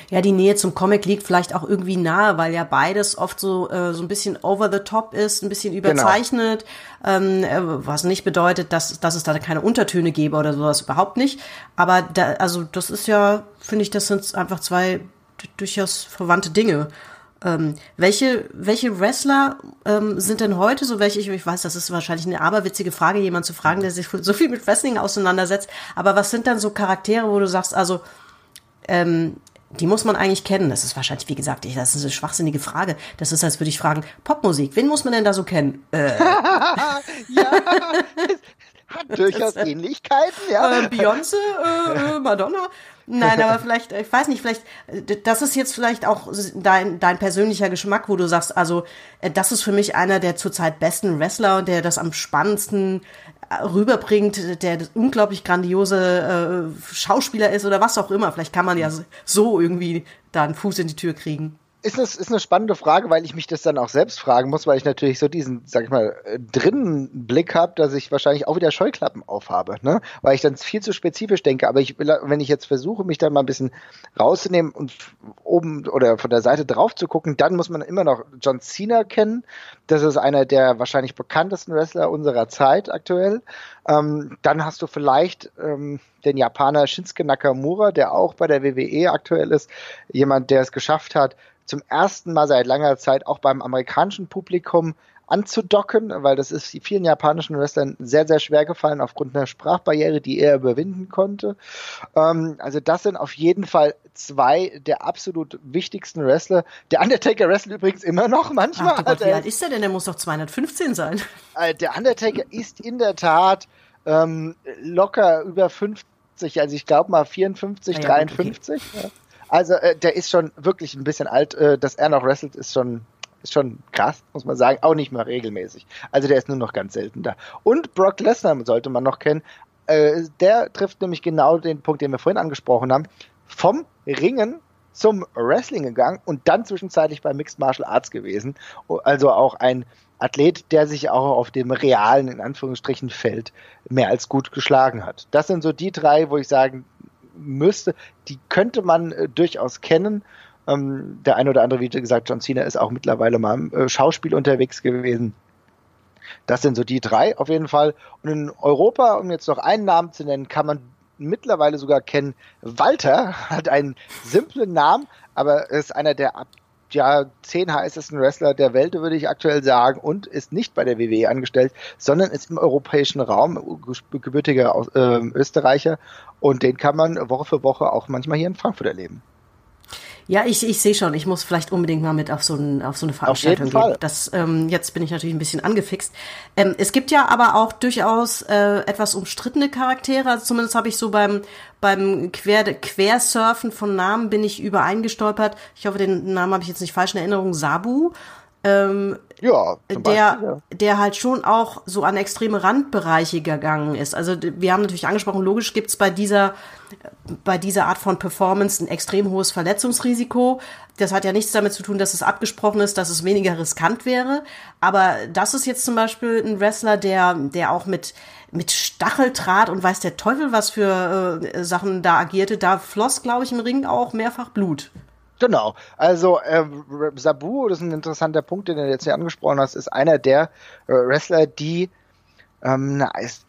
Ja, die Nähe zum Comic liegt vielleicht auch irgendwie nahe, weil ja beides oft so äh, so ein bisschen over the top ist, ein bisschen genau. überzeichnet, genau. ähm, äh, was nicht bedeutet, dass, dass es da keine Untertöne gäbe oder sowas überhaupt nicht. Aber da, also das ist ja, finde ich, das sind einfach zwei durchaus verwandte Dinge. Ähm, welche, welche Wrestler ähm, sind denn heute so welche? Ich, ich weiß, das ist wahrscheinlich eine aberwitzige Frage, jemand zu fragen, der sich so viel mit Wrestling auseinandersetzt. Aber was sind dann so Charaktere, wo du sagst, also ähm, die muss man eigentlich kennen. Das ist wahrscheinlich, wie gesagt, ich, das ist eine schwachsinnige Frage. Das ist, als würde ich fragen, Popmusik, wen muss man denn da so kennen? Äh. ja, hat durchaus das, Ähnlichkeiten, ja. Äh, Beyoncé, äh, äh, Madonna. Nein, aber vielleicht, ich weiß nicht, vielleicht, das ist jetzt vielleicht auch dein, dein persönlicher Geschmack, wo du sagst, also, äh, das ist für mich einer der zurzeit besten Wrestler, der das am spannendsten rüberbringt, der unglaublich grandiose äh, Schauspieler ist oder was auch immer. Vielleicht kann man ja so irgendwie da einen Fuß in die Tür kriegen ist eine, ist eine spannende Frage, weil ich mich das dann auch selbst fragen muss, weil ich natürlich so diesen, sag ich mal, äh, drinnen Blick habe, dass ich wahrscheinlich auch wieder Scheuklappen aufhabe, ne? Weil ich dann viel zu spezifisch denke. Aber ich wenn ich jetzt versuche, mich da mal ein bisschen rauszunehmen und oben oder von der Seite drauf zu gucken, dann muss man immer noch John Cena kennen. Das ist einer der wahrscheinlich bekanntesten Wrestler unserer Zeit aktuell. Ähm, dann hast du vielleicht ähm, den Japaner Shinsuke Nakamura, der auch bei der WWE aktuell ist. Jemand, der es geschafft hat, zum ersten Mal seit langer Zeit auch beim amerikanischen Publikum anzudocken, weil das ist vielen japanischen Wrestlern sehr, sehr schwer gefallen aufgrund einer Sprachbarriere, die er überwinden konnte. Ähm, also das sind auf jeden Fall zwei der absolut wichtigsten Wrestler. Der Undertaker wrestelt übrigens immer noch manchmal. Ach, Gott, wie alt ist der denn? Der muss doch 215 sein. Äh, der Undertaker ist in der Tat ähm, locker über 50, also ich glaube mal 54, ah, ja, 53. Okay. Also äh, der ist schon wirklich ein bisschen alt. Äh, dass er noch wrestelt, ist schon ist schon krass, muss man sagen, auch nicht mehr regelmäßig. Also der ist nur noch ganz selten da. Und Brock Lesnar sollte man noch kennen. Äh, der trifft nämlich genau den Punkt, den wir vorhin angesprochen haben. Vom Ringen zum Wrestling gegangen und dann zwischenzeitlich bei Mixed Martial Arts gewesen. Also auch ein Athlet, der sich auch auf dem realen, in Anführungsstrichen, Feld mehr als gut geschlagen hat. Das sind so die drei, wo ich sagen müsste, die könnte man äh, durchaus kennen. Ähm, der eine oder andere, wie gesagt, John Cena ist auch mittlerweile mal im äh, Schauspiel unterwegs gewesen. Das sind so die drei auf jeden Fall. Und in Europa, um jetzt noch einen Namen zu nennen, kann man mittlerweile sogar kennen. Walter hat einen simplen Namen, aber ist einer der ja, zehn heißesten Wrestler der Welt, würde ich aktuell sagen, und ist nicht bei der WWE angestellt, sondern ist im europäischen Raum gebürtiger äh, Österreicher und den kann man Woche für Woche auch manchmal hier in Frankfurt erleben. Ja, ich, ich sehe schon, ich muss vielleicht unbedingt mal mit auf so, ein, auf so eine Veranstaltung auf jeden gehen. Das, ähm, jetzt bin ich natürlich ein bisschen angefixt. Ähm, es gibt ja aber auch durchaus äh, etwas umstrittene Charaktere. Also zumindest habe ich so beim, beim Quer, Quersurfen von Namen bin ich übereingestolpert. Ich hoffe, den Namen habe ich jetzt nicht falsch in Erinnerung. Sabu. Ähm, ja, der, Beispiel, ja. der halt schon auch so an extreme Randbereiche gegangen ist. Also wir haben natürlich angesprochen, logisch gibt's bei dieser, bei dieser Art von Performance ein extrem hohes Verletzungsrisiko. Das hat ja nichts damit zu tun, dass es abgesprochen ist, dass es weniger riskant wäre. Aber das ist jetzt zum Beispiel ein Wrestler, der, der auch mit, mit Stacheldraht und weiß der Teufel was für äh, Sachen da agierte. Da floss, glaube ich, im Ring auch mehrfach Blut. Genau. Also äh, Sabu, das ist ein interessanter Punkt, den du jetzt hier angesprochen hast, ist einer der äh, Wrestler, die ähm, na, es,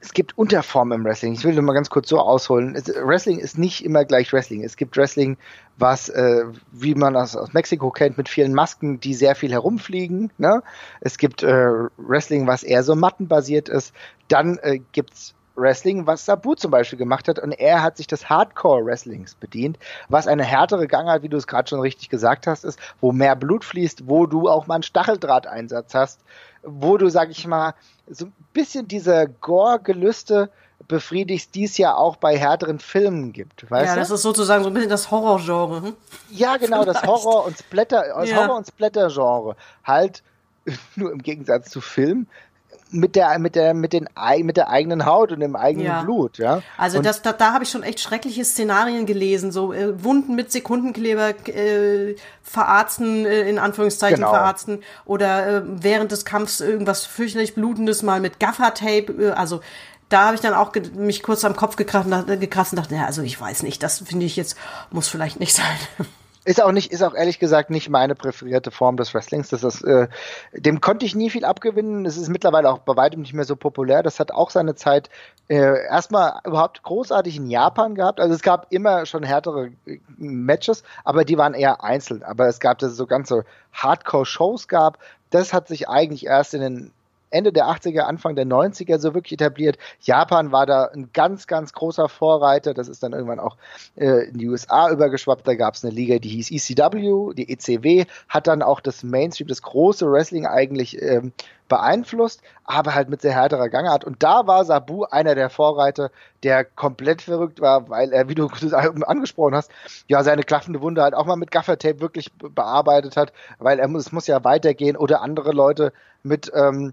es gibt Unterformen im Wrestling. Ich will nur mal ganz kurz so ausholen. Es, Wrestling ist nicht immer gleich Wrestling. Es gibt Wrestling, was, äh, wie man das aus Mexiko kennt, mit vielen Masken, die sehr viel herumfliegen. Ne? Es gibt äh, Wrestling, was eher so mattenbasiert ist. Dann äh, gibt's Wrestling, was Sabu zum Beispiel gemacht hat. Und er hat sich des Hardcore-Wrestlings bedient, was eine härtere Gangart, wie du es gerade schon richtig gesagt hast, ist, wo mehr Blut fließt, wo du auch mal einen Stacheldrahteinsatz hast, wo du, sag ich mal, so ein bisschen diese Gore-Gelüste befriedigst, die es ja auch bei härteren Filmen gibt. Weißt ja, du? das ist sozusagen so ein bisschen das Horrorgenre. Hm? Ja, genau, das Horror- und Splatter, das ja. Horror- und Splatter-Genre. Halt nur im Gegensatz zu Film mit der mit der mit den mit der eigenen Haut und dem eigenen ja. Blut, ja. Also und das da, da habe ich schon echt schreckliche Szenarien gelesen, so äh, Wunden mit Sekundenkleber äh, verarzten äh, in Anführungszeichen genau. verarzten oder äh, während des Kampfs irgendwas fürchterlich blutendes mal mit Gaffertape, äh, also da habe ich dann auch mich kurz am Kopf gekratzt und, gekratzt und dachte, ja, also ich weiß nicht, das finde ich jetzt muss vielleicht nicht sein. Ist auch nicht, ist auch ehrlich gesagt nicht meine präferierte Form des Wrestlings. Das ist, äh, dem konnte ich nie viel abgewinnen. Es ist mittlerweile auch bei weitem nicht mehr so populär. Das hat auch seine Zeit äh, erstmal überhaupt großartig in Japan gehabt. Also es gab immer schon härtere äh, Matches, aber die waren eher einzeln. Aber es gab, dass es so ganze Hardcore-Shows gab. Das hat sich eigentlich erst in den Ende der 80er, Anfang der 90er so wirklich etabliert. Japan war da ein ganz, ganz großer Vorreiter. Das ist dann irgendwann auch äh, in die USA übergeschwappt. Da gab es eine Liga, die hieß ECW, die ECW, hat dann auch das Mainstream, das große Wrestling eigentlich ähm, beeinflusst, aber halt mit sehr härterer Gangart. Und da war Sabu einer der Vorreiter, der komplett verrückt war, weil er, wie du angesprochen hast, ja, seine klaffende Wunde halt auch mal mit Gaffertape wirklich bearbeitet hat, weil er muss, es muss ja weitergehen oder andere Leute mit, ähm, äh,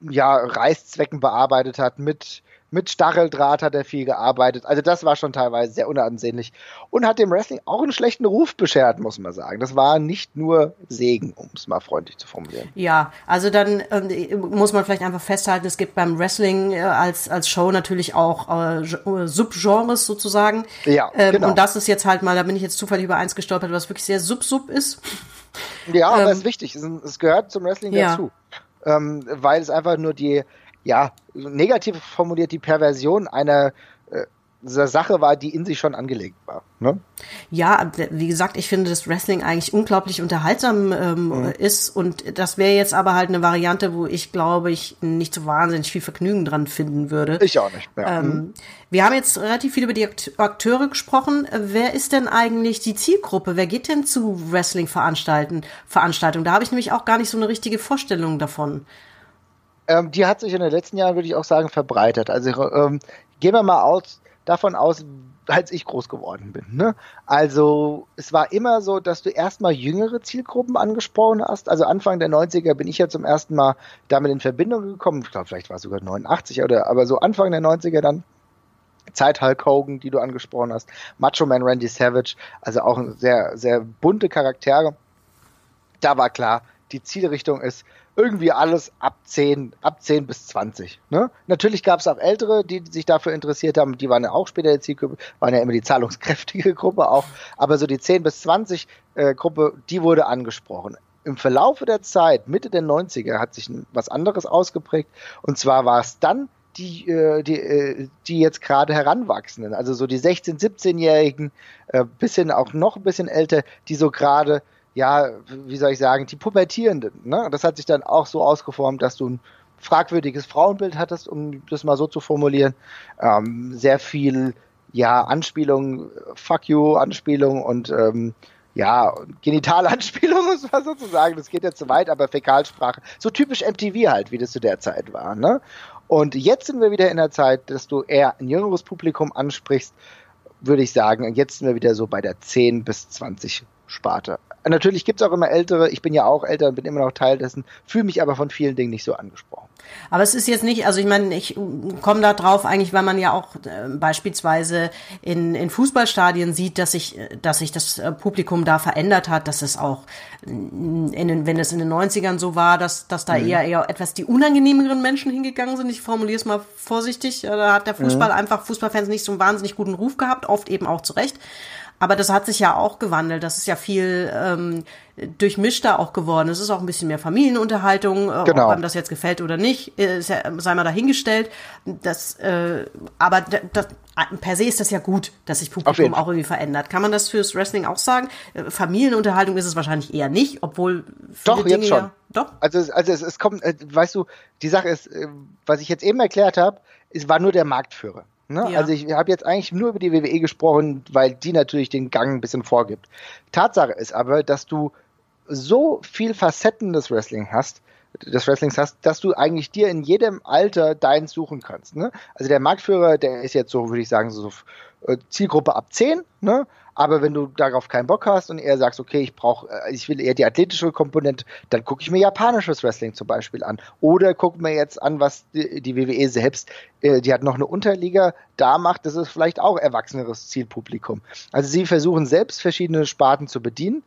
ja, Reißzwecken bearbeitet hat, mit, mit Stacheldraht hat er viel gearbeitet. Also das war schon teilweise sehr unansehnlich und hat dem Wrestling auch einen schlechten Ruf beschert, muss man sagen. Das war nicht nur Segen, um es mal freundlich zu formulieren. Ja, also dann äh, muss man vielleicht einfach festhalten, es gibt beim Wrestling äh, als, als Show natürlich auch äh, Subgenres sozusagen. Ja, ähm, genau. Und das ist jetzt halt mal, da bin ich jetzt zufällig über eins gestolpert, was wirklich sehr sub-sub ist. Ja, aber ähm, es ist wichtig. Es, gehört zum Wrestling ja. dazu ähm, weil es einfach nur die, ja, negativ formuliert, die Perversion einer äh, Sache war, die in sich schon angelegt war. Ne? Ja, wie gesagt, ich finde, dass Wrestling eigentlich unglaublich unterhaltsam ähm, mhm. ist und das wäre jetzt aber halt eine Variante, wo ich glaube, ich nicht so wahnsinnig viel Vergnügen dran finden würde. Ich auch nicht. Ja. Ähm, mhm. Wir haben jetzt relativ viel über die Akteure gesprochen. Wer ist denn eigentlich die Zielgruppe? Wer geht denn zu Wrestling-Veranstaltungen? Veranstaltungen? Da habe ich nämlich auch gar nicht so eine richtige Vorstellung davon. Ähm, die hat sich in den letzten Jahren, würde ich auch sagen, verbreitet. Also ähm, gehen wir mal aus, davon aus, als ich groß geworden bin. Ne? Also es war immer so, dass du erstmal jüngere Zielgruppen angesprochen hast. Also Anfang der 90er bin ich ja zum ersten Mal damit in Verbindung gekommen. Ich glaube, vielleicht war es sogar 89 oder aber so Anfang der 90er dann. Zeit Hulk Hogan, die du angesprochen hast, Macho Man Randy Savage, also auch sehr, sehr bunte Charaktere. Da war klar, die Zielrichtung ist irgendwie alles ab 10, ab 10 bis 20. Ne? Natürlich gab es auch Ältere, die sich dafür interessiert haben, die waren ja auch später die Zielgruppe, waren ja immer die zahlungskräftige Gruppe auch, aber so die 10 bis 20 äh, Gruppe, die wurde angesprochen. Im Verlaufe der Zeit, Mitte der 90er, hat sich was anderes ausgeprägt und zwar war es dann die, äh, die, äh, die jetzt gerade heranwachsenden, also so die 16-, 17-Jährigen, äh, bisschen auch noch ein bisschen älter, die so gerade ja, wie soll ich sagen, die Pubertierenden. Ne? Das hat sich dann auch so ausgeformt, dass du ein fragwürdiges Frauenbild hattest, um das mal so zu formulieren. Ähm, sehr viel, ja, Anspielung, Fuck you, Anspielung und ähm, ja, Genitalanspielung, muss man sozusagen, das geht ja zu weit, aber Fäkalsprache. So typisch MTV halt, wie das zu der Zeit war. Ne? Und jetzt sind wir wieder in der Zeit, dass du eher ein jüngeres Publikum ansprichst, würde ich sagen. Und jetzt sind wir wieder so bei der 10 bis 20 Sparte. Natürlich gibt es auch immer Ältere, ich bin ja auch älter und bin immer noch Teil dessen, fühle mich aber von vielen Dingen nicht so angesprochen. Aber es ist jetzt nicht, also ich meine, ich komme da drauf eigentlich, weil man ja auch äh, beispielsweise in, in Fußballstadien sieht, dass sich, dass sich das äh, Publikum da verändert hat, dass es auch, in den, wenn es in den 90ern so war, dass, dass da mhm. eher, eher etwas die unangenehmeren Menschen hingegangen sind. Ich formuliere es mal vorsichtig. Da hat der Fußball mhm. einfach Fußballfans nicht so einen wahnsinnig guten Ruf gehabt, oft eben auch zu Recht. Aber das hat sich ja auch gewandelt. Das ist ja viel ähm, durchmischter auch geworden. Es ist auch ein bisschen mehr Familienunterhaltung, äh, genau. ob einem das jetzt gefällt oder nicht, ist ja, sei mal dahingestellt. Das, äh, aber das, per se ist das ja gut, dass sich Publikum auch irgendwie verändert. Kann man das fürs Wrestling auch sagen? Äh, Familienunterhaltung ist es wahrscheinlich eher nicht, obwohl viele Doch, Dinge jetzt schon. Ja, doch. Also, also es, es kommt, äh, weißt du, die Sache ist, äh, was ich jetzt eben erklärt habe, es war nur der Marktführer. Ne? Ja. Also ich habe jetzt eigentlich nur über die WWE gesprochen, weil die natürlich den Gang ein bisschen vorgibt. Tatsache ist aber, dass du so viel Facetten des Wrestling hast, des Wrestlings hast, dass du eigentlich dir in jedem Alter deins suchen kannst. Ne? Also der Marktführer, der ist jetzt so, würde ich sagen, so äh, Zielgruppe ab 10, ne? Aber wenn du darauf keinen Bock hast und eher sagst, okay, ich brauche, äh, ich will eher die athletische Komponente, dann gucke ich mir japanisches Wrestling zum Beispiel an. Oder gucke mir jetzt an, was die, die WWE selbst, äh, die hat noch eine Unterliga da macht, das ist vielleicht auch erwachseneres Zielpublikum. Also sie versuchen selbst verschiedene Sparten zu bedienen.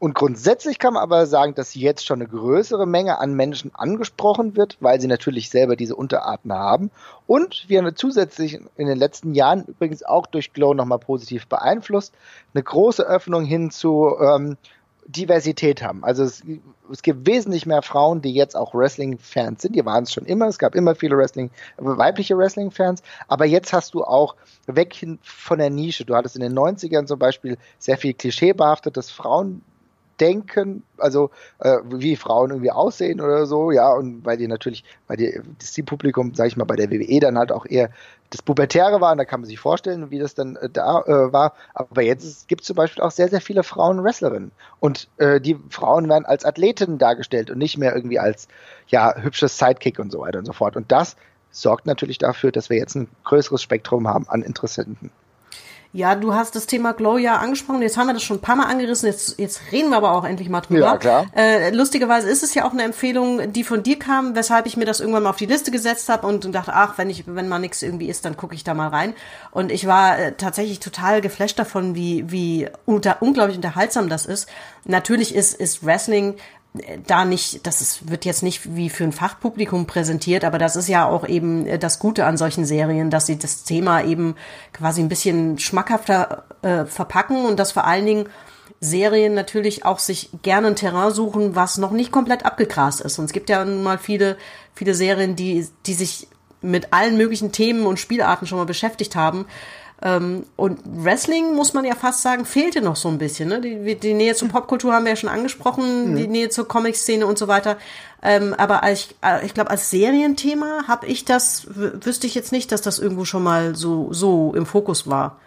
Und grundsätzlich kann man aber sagen, dass jetzt schon eine größere Menge an Menschen angesprochen wird, weil sie natürlich selber diese Unterarten haben. Und wir haben zusätzlich in den letzten Jahren übrigens auch durch Glow nochmal positiv beeinflusst, eine große Öffnung hin zu ähm, Diversität haben. Also es, es, gibt wesentlich mehr Frauen, die jetzt auch Wrestling-Fans sind. Die waren es schon immer. Es gab immer viele Wrestling, weibliche Wrestling-Fans. Aber jetzt hast du auch weg hin von der Nische. Du hattest in den 90ern zum Beispiel sehr viel klischeebehaftetes Frauen denken, also äh, wie Frauen irgendwie aussehen oder so, ja, und weil die natürlich, weil die, das Zielpublikum, sag ich mal, bei der WWE dann halt auch eher das Pubertäre war, und da kann man sich vorstellen, wie das dann äh, da äh, war. Aber jetzt gibt es zum Beispiel auch sehr, sehr viele Frauen-Wrestlerinnen. Und äh, die Frauen werden als Athletinnen dargestellt und nicht mehr irgendwie als ja, hübsches Sidekick und so weiter und so fort. Und das sorgt natürlich dafür, dass wir jetzt ein größeres Spektrum haben an Interessenten. Ja, du hast das Thema Glow ja angesprochen. Jetzt haben wir das schon ein paar Mal angerissen. Jetzt, jetzt reden wir aber auch endlich mal drüber. Ja, klar. Äh, lustigerweise ist es ja auch eine Empfehlung, die von dir kam, weshalb ich mir das irgendwann mal auf die Liste gesetzt habe und dachte, ach, wenn ich, wenn mal nichts irgendwie ist, dann gucke ich da mal rein. Und ich war äh, tatsächlich total geflasht davon, wie, wie unter, unglaublich unterhaltsam das ist. Natürlich ist, ist Wrestling da nicht, das ist, wird jetzt nicht wie für ein Fachpublikum präsentiert, aber das ist ja auch eben äh, das Gute an solchen Serien, dass sie das Thema eben quasi ein bisschen schmackhafter äh, verpacken und dass vor allen Dingen Serien natürlich auch sich gerne ein Terrain suchen, was noch nicht komplett abgegrast ist. Und es gibt ja nun mal viele, viele Serien, die, die sich mit allen möglichen Themen und Spielarten schon mal beschäftigt haben. Ähm, und Wrestling, muss man ja fast sagen, fehlte noch so ein bisschen. Ne? Die, die Nähe zur Popkultur haben wir ja schon angesprochen, mhm. die Nähe zur Comic-Szene und so weiter. Ähm, aber als, äh, ich glaube, als Serienthema habe ich das, wüsste ich jetzt nicht, dass das irgendwo schon mal so, so im Fokus war.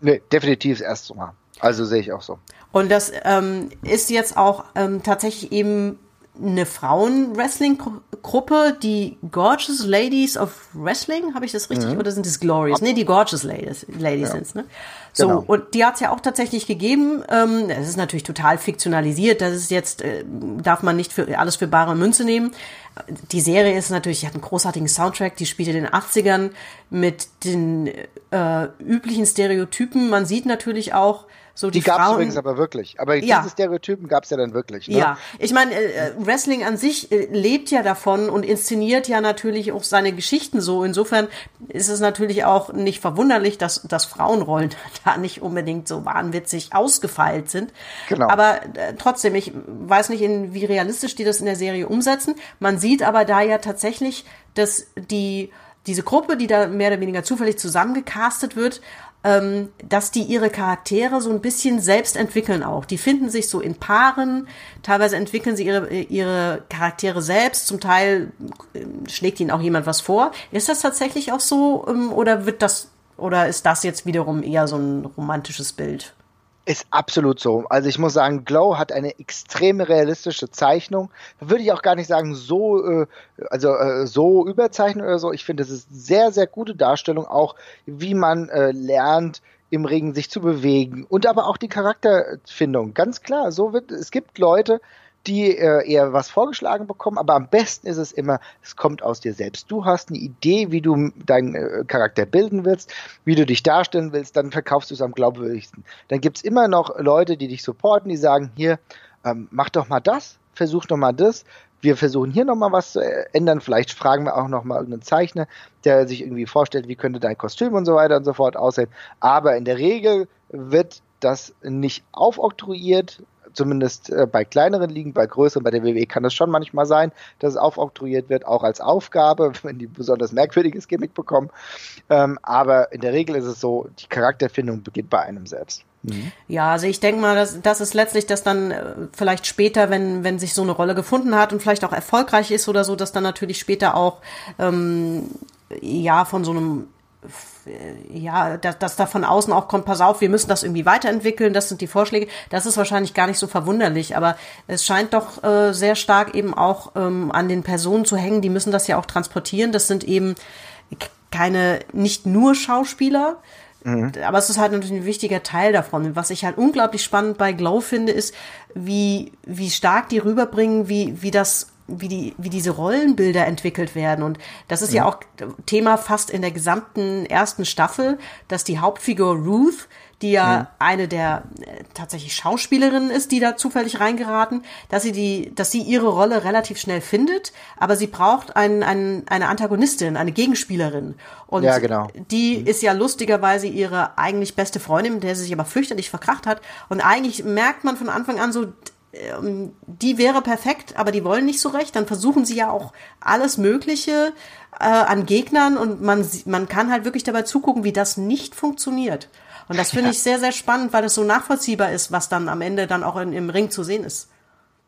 Nee, definitiv das erste Mal. Also sehe ich auch so. Und das ähm, ist jetzt auch ähm, tatsächlich eben eine Frauen-Wrestling-Gruppe, die Gorgeous Ladies of Wrestling, habe ich das richtig? Mhm. Oder sind es Glorious? Nee, die Gorgeous Ladies, Ladies ja. sind's, ne? So, genau. und die hat's ja auch tatsächlich gegeben. Ähm, das ist natürlich total fiktionalisiert. Das ist jetzt, äh, darf man nicht für alles für bare Münze nehmen. Die Serie ist natürlich, die hat einen großartigen Soundtrack, die spielt in den 80ern mit den äh, üblichen Stereotypen. Man sieht natürlich auch, so die, die gab es übrigens aber wirklich. Aber ja. diese Stereotypen gab es ja dann wirklich. Ne? Ja, ich meine, äh, Wrestling an sich äh, lebt ja davon und inszeniert ja natürlich auch seine Geschichten so. Insofern ist es natürlich auch nicht verwunderlich, dass, dass Frauenrollen da nicht unbedingt so wahnwitzig ausgefeilt sind. Genau. Aber äh, trotzdem, ich weiß nicht, in, wie realistisch die das in der Serie umsetzen. Man sieht aber da ja tatsächlich, dass die diese Gruppe, die da mehr oder weniger zufällig zusammengecastet wird, ähm, dass die ihre Charaktere so ein bisschen selbst entwickeln auch. Die finden sich so in Paaren, teilweise entwickeln sie ihre, ihre Charaktere selbst, zum Teil äh, schlägt ihnen auch jemand was vor. Ist das tatsächlich auch so ähm, oder wird das oder ist das jetzt wiederum eher so ein romantisches Bild? Ist absolut so. Also ich muss sagen, Glow hat eine extrem realistische Zeichnung. Würde ich auch gar nicht sagen, so, äh, also äh, so überzeichnet oder so. Ich finde, es ist sehr, sehr gute Darstellung, auch wie man äh, lernt, im Ring sich zu bewegen und aber auch die Charakterfindung. Ganz klar, so wird, es gibt Leute, die äh, eher was vorgeschlagen bekommen, aber am besten ist es immer, es kommt aus dir selbst. Du hast eine Idee, wie du deinen äh, Charakter bilden willst, wie du dich darstellen willst, dann verkaufst du es am glaubwürdigsten. Dann gibt's immer noch Leute, die dich supporten, die sagen, hier, ähm, mach doch mal das, versuch doch mal das, wir versuchen hier nochmal was zu äh, ändern. Vielleicht fragen wir auch nochmal irgendeinen Zeichner, der sich irgendwie vorstellt, wie könnte dein Kostüm und so weiter und so fort aussehen. Aber in der Regel wird das nicht aufoktroyiert, zumindest äh, bei kleineren Ligen, bei größeren, bei der WWE kann es schon manchmal sein, dass es aufoktroyiert wird, auch als Aufgabe, wenn die besonders merkwürdiges Gimmick bekommen. Ähm, aber in der Regel ist es so, die Charakterfindung beginnt bei einem selbst. Mhm. Ja, also ich denke mal, dass das ist letztlich, dass dann äh, vielleicht später, wenn wenn sich so eine Rolle gefunden hat und vielleicht auch erfolgreich ist oder so, dass dann natürlich später auch ähm, ja von so einem ja, dass, dass da von außen auch kommt, pass auf, wir müssen das irgendwie weiterentwickeln, das sind die Vorschläge. Das ist wahrscheinlich gar nicht so verwunderlich, aber es scheint doch äh, sehr stark eben auch ähm, an den Personen zu hängen, die müssen das ja auch transportieren. Das sind eben keine, nicht nur Schauspieler, Mhm. Aber es ist halt natürlich ein wichtiger Teil davon. Was ich halt unglaublich spannend bei Glow finde, ist, wie, wie stark die rüberbringen, wie, wie das wie die, wie diese Rollenbilder entwickelt werden. Und das ist ja, ja auch Thema fast in der gesamten ersten Staffel, dass die Hauptfigur Ruth, die ja, ja. eine der äh, tatsächlich Schauspielerinnen ist, die da zufällig reingeraten, dass sie die, dass sie ihre Rolle relativ schnell findet, aber sie braucht einen, einen, eine Antagonistin, eine Gegenspielerin. Und ja, genau. die mhm. ist ja lustigerweise ihre eigentlich beste Freundin, mit der sie sich aber fürchterlich verkracht hat. Und eigentlich merkt man von Anfang an so, die wäre perfekt, aber die wollen nicht so recht. Dann versuchen sie ja auch alles Mögliche äh, an Gegnern und man, man kann halt wirklich dabei zugucken, wie das nicht funktioniert. Und das finde ja. ich sehr, sehr spannend, weil das so nachvollziehbar ist, was dann am Ende dann auch in, im Ring zu sehen ist.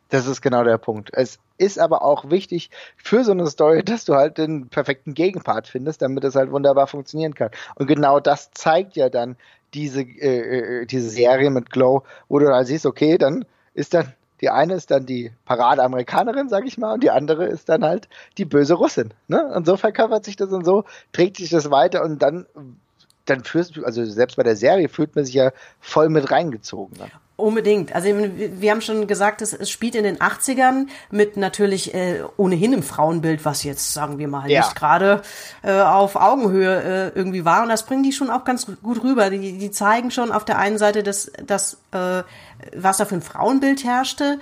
Das ist genau der Punkt. Es ist aber auch wichtig für so eine Story, dass du halt den perfekten Gegenpart findest, damit es halt wunderbar funktionieren kann. Und genau das zeigt ja dann diese, äh, äh diese Serie mit Glow, wo du halt siehst, okay, dann ist dann, die eine ist dann die Parade-Amerikanerin, sag ich mal, und die andere ist dann halt die böse Russin. Ne? Und so verkörpert sich das und so trägt sich das weiter und dann dann führst du, also selbst bei der Serie fühlt man sich ja voll mit reingezogen. Ne? Unbedingt. Also wir haben schon gesagt, es, es spielt in den 80ern mit natürlich äh, ohnehin im Frauenbild, was jetzt, sagen wir mal, ja. nicht gerade äh, auf Augenhöhe äh, irgendwie war. Und das bringen die schon auch ganz gut rüber. Die, die zeigen schon auf der einen Seite, dass, dass äh, was da für ein Frauenbild herrschte,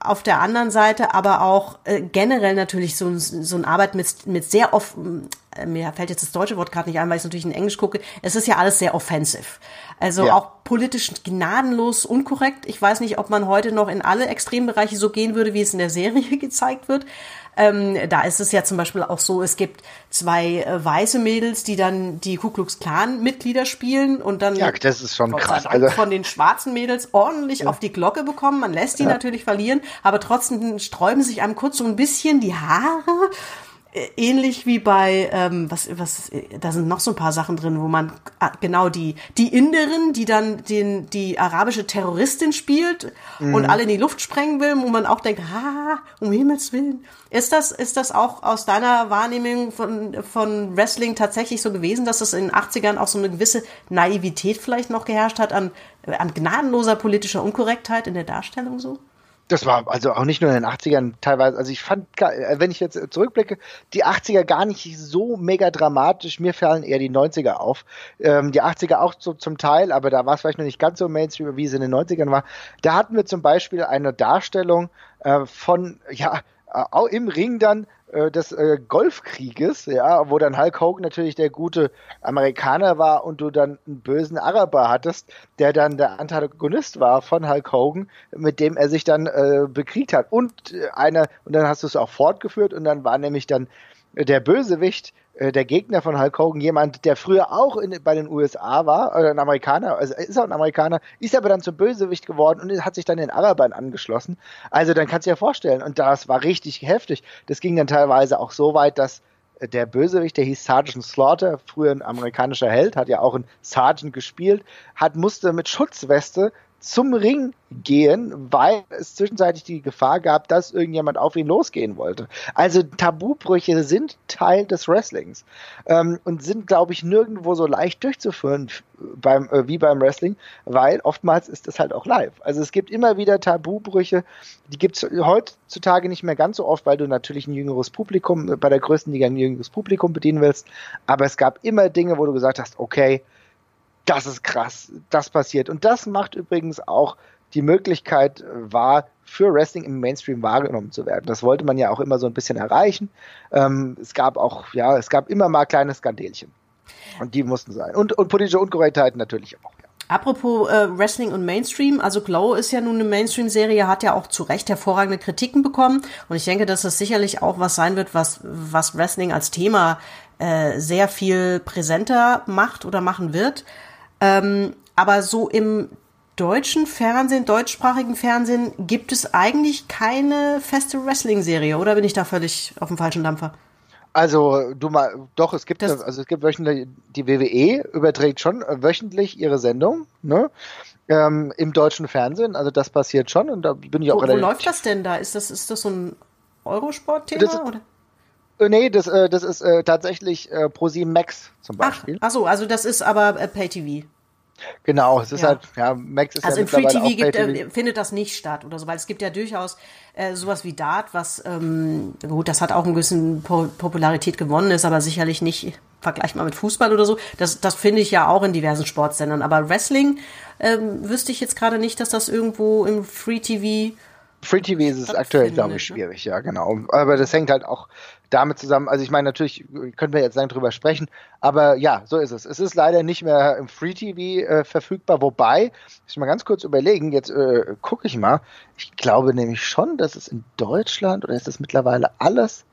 auf der anderen Seite aber auch äh, generell natürlich so, so eine Arbeit mit, mit sehr äh, mir fällt jetzt das deutsche Wort gerade nicht ein, weil ich es natürlich in Englisch gucke, es ist ja alles sehr offensiv. Also ja. auch politisch gnadenlos unkorrekt. Ich weiß nicht, ob man heute noch in alle Extrembereiche so gehen würde, wie es in der Serie gezeigt wird. Ähm, da ist es ja zum Beispiel auch so, es gibt zwei äh, weiße Mädels, die dann die Ku Klux Klan Mitglieder spielen und dann ja, das ist schon krass. Also von den schwarzen Mädels ordentlich ja. auf die Glocke bekommen. Man lässt die ja. natürlich verlieren, aber trotzdem sträuben sich einem kurz so ein bisschen die Haare ähnlich wie bei, ähm, was, was, da sind noch so ein paar Sachen drin, wo man ah, genau die, die Inderin, die dann den, die arabische Terroristin spielt mhm. und alle in die Luft sprengen will, wo man auch denkt, ha, um Himmels Willen. Ist das, ist das auch aus deiner Wahrnehmung von, von Wrestling tatsächlich so gewesen, dass es in den 80ern auch so eine gewisse Naivität vielleicht noch geherrscht hat an, an gnadenloser politischer Unkorrektheit in der Darstellung so? Das war also auch nicht nur in den 80ern teilweise, also ich fand, wenn ich jetzt zurückblicke, die 80er gar nicht so mega dramatisch, mir fallen eher die 90er auf. Ähm, die 80er auch so zum Teil, aber da war es vielleicht noch nicht ganz so Mainstream, wie es in den 90ern war. Da hatten wir zum Beispiel eine Darstellung äh, von, ja, auch im Ring dann äh, des äh, Golfkrieges, ja, wo dann Hulk Hogan natürlich der gute Amerikaner war und du dann einen bösen Araber hattest, der dann der Antagonist war von Hulk Hogan, mit dem er sich dann äh, bekriegt hat. Und äh, einer, und dann hast du es auch fortgeführt und dann war nämlich dann der Bösewicht äh, der Gegner von Hulk Hogan jemand, der früher auch in, bei den USA war, oder ein Amerikaner, also ist auch ein Amerikaner, ist aber dann zum Bösewicht geworden und hat sich dann den Arabern angeschlossen. Also dann kannst du dir vorstellen, und das war richtig heftig. Das ging dann teilweise auch so weit, dass äh, der Bösewicht, der hieß Sergeant Slaughter, früher ein amerikanischer Held, hat ja auch ein Sergeant gespielt, hat musste mit Schutzweste zum Ring gehen, weil es zwischenzeitlich die Gefahr gab, dass irgendjemand auf ihn losgehen wollte. Also Tabubrüche sind Teil des Wrestlings ähm, und sind, glaube ich, nirgendwo so leicht durchzuführen beim, äh, wie beim Wrestling, weil oftmals ist das halt auch live. Also es gibt immer wieder Tabubrüche, die gibt es heutzutage nicht mehr ganz so oft, weil du natürlich ein jüngeres Publikum, äh, bei der größten Liga ein jüngeres Publikum bedienen willst, aber es gab immer Dinge, wo du gesagt hast, okay, das ist krass, das passiert. Und das macht übrigens auch die Möglichkeit äh, wahr, für Wrestling im Mainstream wahrgenommen zu werden. Das wollte man ja auch immer so ein bisschen erreichen. Ähm, es gab auch, ja, es gab immer mal kleine Skandelchen. Und die mussten sein. Und, und politische Unkorrektheiten natürlich auch. Apropos äh, Wrestling und Mainstream, also Glow ist ja nun eine Mainstream-Serie, hat ja auch zu Recht hervorragende Kritiken bekommen. Und ich denke, dass das sicherlich auch was sein wird, was, was Wrestling als Thema äh, sehr viel präsenter macht oder machen wird. Ähm, aber so im deutschen Fernsehen, deutschsprachigen Fernsehen, gibt es eigentlich keine feste Wrestling-Serie, oder bin ich da völlig auf dem falschen Dampfer? Also, du mal, doch, es gibt, das, also es gibt wöchentlich, die WWE überträgt schon wöchentlich ihre Sendung, ne? Ähm, Im deutschen Fernsehen, also das passiert schon und da bin ich auch wo, Wo läuft das denn da? Ist das, ist das so ein Eurosport-Thema? oder? Äh, nee, das, äh, das ist äh, tatsächlich äh, ProSieben Max zum Beispiel. Ach, ach so, also das ist aber äh, Pay-TV. Genau, es ist ja. halt, ja, Max ist also ja im Free TV gibt, äh, findet das nicht statt oder so, weil es gibt ja durchaus äh, sowas wie Dart, was ähm, gut, das hat auch ein bisschen po Popularität gewonnen, ist aber sicherlich nicht vergleichbar mit Fußball oder so. Das, das finde ich ja auch in diversen Sportsendern. Aber Wrestling ähm, wüsste ich jetzt gerade nicht, dass das irgendwo im Free TV Free TV ist es aktuell, glaube ich, schwierig, ja, genau. Aber das hängt halt auch damit zusammen, also ich meine, natürlich können wir jetzt lang drüber sprechen, aber ja, so ist es. Es ist leider nicht mehr im Free TV äh, verfügbar, wobei, ich mal ganz kurz überlegen, jetzt äh, gucke ich mal, ich glaube nämlich schon, dass es in Deutschland oder ist das mittlerweile alles,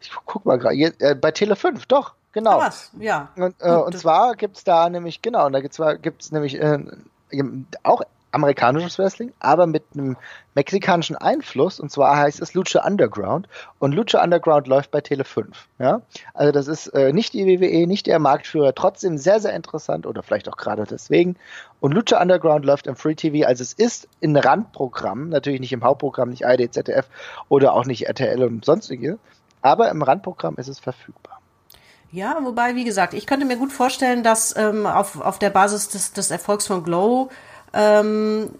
ich gucke mal gerade, äh, bei Tele 5, doch, genau. Was? Ja. Und, äh, und zwar gibt's da nämlich, genau, und da gibt's zwar, gibt's nämlich äh, auch amerikanisches Wrestling, aber mit einem mexikanischen Einfluss. Und zwar heißt es Lucha Underground. Und Lucha Underground läuft bei Tele 5. Ja? Also das ist äh, nicht die WWE, nicht der Marktführer, trotzdem sehr, sehr interessant oder vielleicht auch gerade deswegen. Und Lucha Underground läuft im Free TV. Also es ist in Randprogramm, natürlich nicht im Hauptprogramm, nicht ARD, ZDF oder auch nicht RTL und sonstige. Aber im Randprogramm ist es verfügbar. Ja, wobei, wie gesagt, ich könnte mir gut vorstellen, dass ähm, auf, auf der Basis des, des Erfolgs von Glow ähm,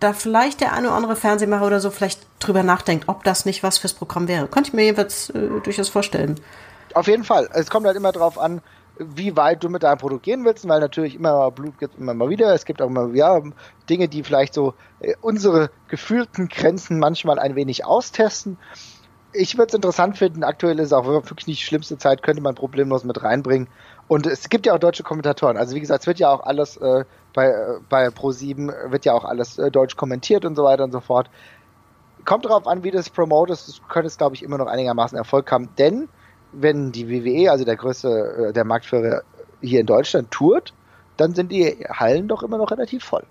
da vielleicht der eine oder andere Fernsehmacher oder so vielleicht drüber nachdenkt, ob das nicht was fürs Programm wäre. Könnte ich mir jedenfalls äh, durchaus vorstellen. Auf jeden Fall. Es kommt halt immer darauf an, wie weit du mit deinem Produkt gehen willst, weil natürlich immer Blut gibt immer mal wieder. Es gibt auch immer ja, Dinge, die vielleicht so äh, unsere gefühlten Grenzen manchmal ein wenig austesten. Ich würde es interessant finden. Aktuell ist auch wirklich nicht die schlimmste Zeit, könnte man problemlos mit reinbringen. Und es gibt ja auch deutsche Kommentatoren. Also wie gesagt, es wird ja auch alles äh, bei, bei Pro7 wird ja auch alles äh, deutsch kommentiert und so weiter und so fort. Kommt darauf an, wie du es promotest. Du könntest, glaube ich, immer noch einigermaßen Erfolg haben. Denn wenn die WWE, also der größte, äh, der Marktführer hier in Deutschland, tourt, dann sind die Hallen doch immer noch relativ voll.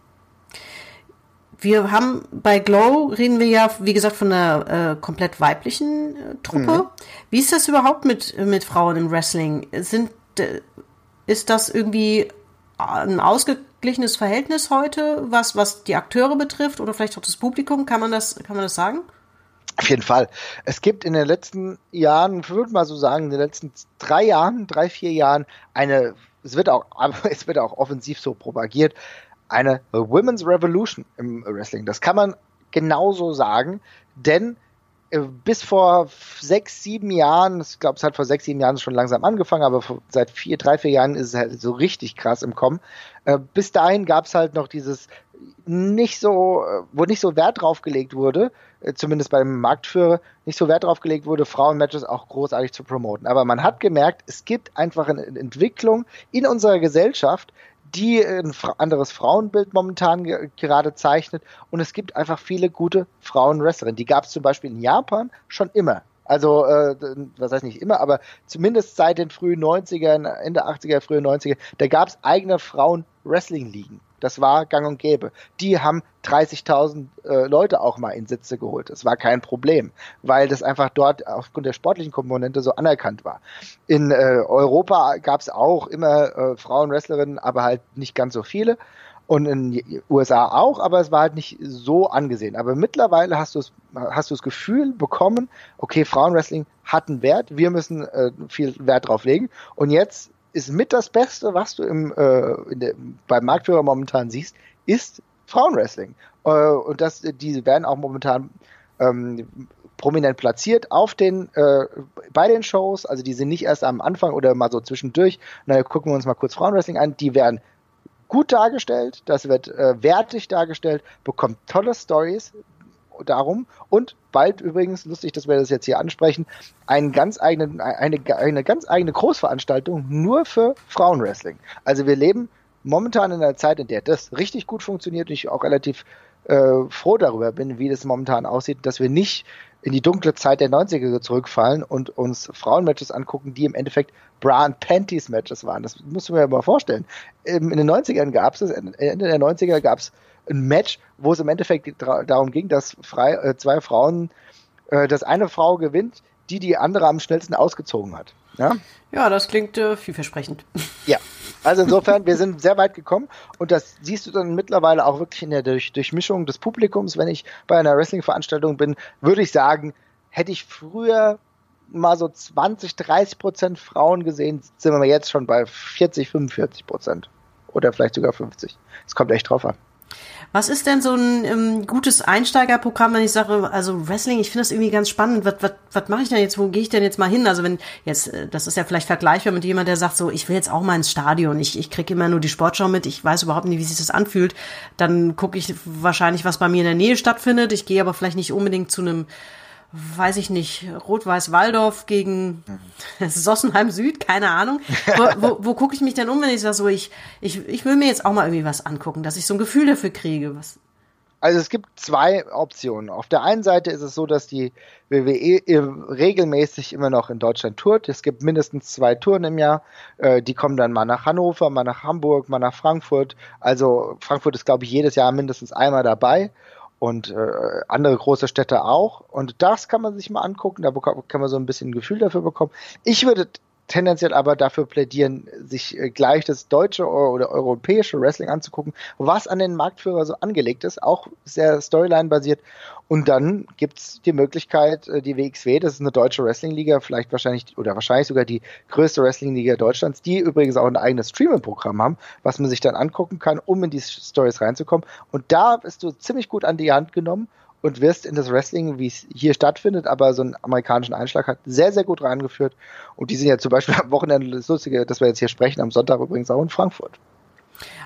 wir haben bei Glow reden wir ja, wie gesagt, von einer äh, komplett weiblichen äh, Truppe. Mhm. Wie ist das überhaupt mit, mit Frauen im Wrestling? Sind, äh, ist das irgendwie ein ausgeglichenes Verhältnis heute, was, was die Akteure betrifft oder vielleicht auch das Publikum? Kann man das, kann man das sagen? Auf jeden Fall. Es gibt in den letzten Jahren, ich würde mal so sagen, in den letzten drei Jahren, drei, vier Jahren eine, es wird auch, es wird auch offensiv so propagiert, eine Women's Revolution im Wrestling. Das kann man genauso sagen, denn bis vor sechs, sieben Jahren, ich glaube, es hat vor sechs, sieben Jahren schon langsam angefangen, aber seit vier, drei, vier Jahren ist es halt so richtig krass im Kommen. Äh, bis dahin gab es halt noch dieses nicht so, äh, wo nicht so Wert drauf gelegt wurde, zumindest beim Marktführer, nicht so Wert drauf gelegt wurde, Frauenmatches auch großartig zu promoten. Aber man hat gemerkt, es gibt einfach eine Entwicklung in unserer Gesellschaft, die ein anderes Frauenbild momentan ge gerade zeichnet. Und es gibt einfach viele gute Frauenwrestlerinnen. Die gab es zum Beispiel in Japan schon immer. Also, äh, was heißt nicht immer, aber zumindest seit den frühen 90ern, Ende 80er, frühe 90er, da gab es eigene Frauen-Wrestling-Ligen. Das war gang und gäbe. Die haben 30.000 äh, Leute auch mal in Sitze geholt. Das war kein Problem, weil das einfach dort aufgrund der sportlichen Komponente so anerkannt war. In äh, Europa gab es auch immer äh, Frauenwrestlerinnen, aber halt nicht ganz so viele. Und in den USA auch, aber es war halt nicht so angesehen. Aber mittlerweile hast du hast du das Gefühl bekommen, okay, Frauenwrestling hat einen Wert, wir müssen äh, viel Wert drauf legen. Und jetzt ist mit das Beste, was du im, äh, der, beim Marktführer momentan siehst, ist Frauenwrestling. Äh, und das, die werden auch momentan ähm, prominent platziert auf den, äh, bei den Shows. Also die sind nicht erst am Anfang oder mal so zwischendurch. Na, gucken wir uns mal kurz Frauenwrestling an. Die werden gut dargestellt, das wird äh, wertig dargestellt, bekommt tolle Stories, darum. Und bald übrigens, lustig, dass wir das jetzt hier ansprechen, einen ganz eigenen, eine, eine ganz eigene Großveranstaltung nur für Frauenwrestling. Also wir leben momentan in einer Zeit, in der das richtig gut funktioniert und ich auch relativ äh, froh darüber bin, wie das momentan aussieht, dass wir nicht in die dunkle Zeit der 90er zurückfallen und uns Frauenmatches angucken, die im Endeffekt Bra and Panties Matches waren. Das musst du mir mal vorstellen. In den 90ern gab es, Ende der 90er gab es ein Match, wo es im Endeffekt darum ging, dass frei, äh, zwei Frauen, äh, dass eine Frau gewinnt, die die andere am schnellsten ausgezogen hat. Ja, ja das klingt äh, vielversprechend. Ja, also insofern, wir sind sehr weit gekommen und das siehst du dann mittlerweile auch wirklich in der Durch Durchmischung des Publikums. Wenn ich bei einer Wrestling-Veranstaltung bin, würde ich sagen, hätte ich früher mal so 20, 30 Prozent Frauen gesehen, sind wir jetzt schon bei 40, 45 Prozent. Oder vielleicht sogar 50. Es kommt echt drauf an. Was ist denn so ein ähm, gutes Einsteigerprogramm, wenn ich sage, also Wrestling, ich finde das irgendwie ganz spannend. Was, was, was mache ich denn jetzt? Wo gehe ich denn jetzt mal hin? Also wenn jetzt, äh, das ist ja vielleicht vergleichbar mit jemand, der sagt so, ich will jetzt auch mal ins Stadion. Ich, ich kriege immer nur die Sportschau mit. Ich weiß überhaupt nicht, wie sich das anfühlt. Dann gucke ich wahrscheinlich, was bei mir in der Nähe stattfindet. Ich gehe aber vielleicht nicht unbedingt zu einem weiß ich nicht, Rot-Weiß-Waldorf gegen Sossenheim Süd, keine Ahnung. Wo, wo, wo gucke ich mich denn um, wenn ich sage, so, ich, ich, ich will mir jetzt auch mal irgendwie was angucken, dass ich so ein Gefühl dafür kriege. Was also es gibt zwei Optionen. Auf der einen Seite ist es so, dass die WWE regelmäßig immer noch in Deutschland tourt. Es gibt mindestens zwei Touren im Jahr. Äh, die kommen dann mal nach Hannover, mal nach Hamburg, mal nach Frankfurt. Also Frankfurt ist, glaube ich, jedes Jahr mindestens einmal dabei und äh, andere große Städte auch. Und das kann man sich mal angucken, da kann man so ein bisschen ein Gefühl dafür bekommen. Ich würde tendenziell aber dafür plädieren, sich äh, gleich das deutsche oder europäische Wrestling anzugucken, was an den Marktführer so angelegt ist, auch sehr Storyline-basiert. Und dann gibt's die Möglichkeit, äh, die WXW, das ist eine deutsche Wrestling-Liga, vielleicht wahrscheinlich oder wahrscheinlich sogar die größte Wrestling-Liga Deutschlands, die übrigens auch ein eigenes Streaming-Programm haben, was man sich dann angucken kann, um in die Stories reinzukommen. Und da bist du ziemlich gut an die Hand genommen und wirst in das Wrestling, wie es hier stattfindet, aber so einen amerikanischen Einschlag hat, sehr, sehr gut reingeführt. Und die sind ja zum Beispiel am Wochenende, das Lustige, dass wir jetzt hier sprechen, am Sonntag übrigens auch in Frankfurt.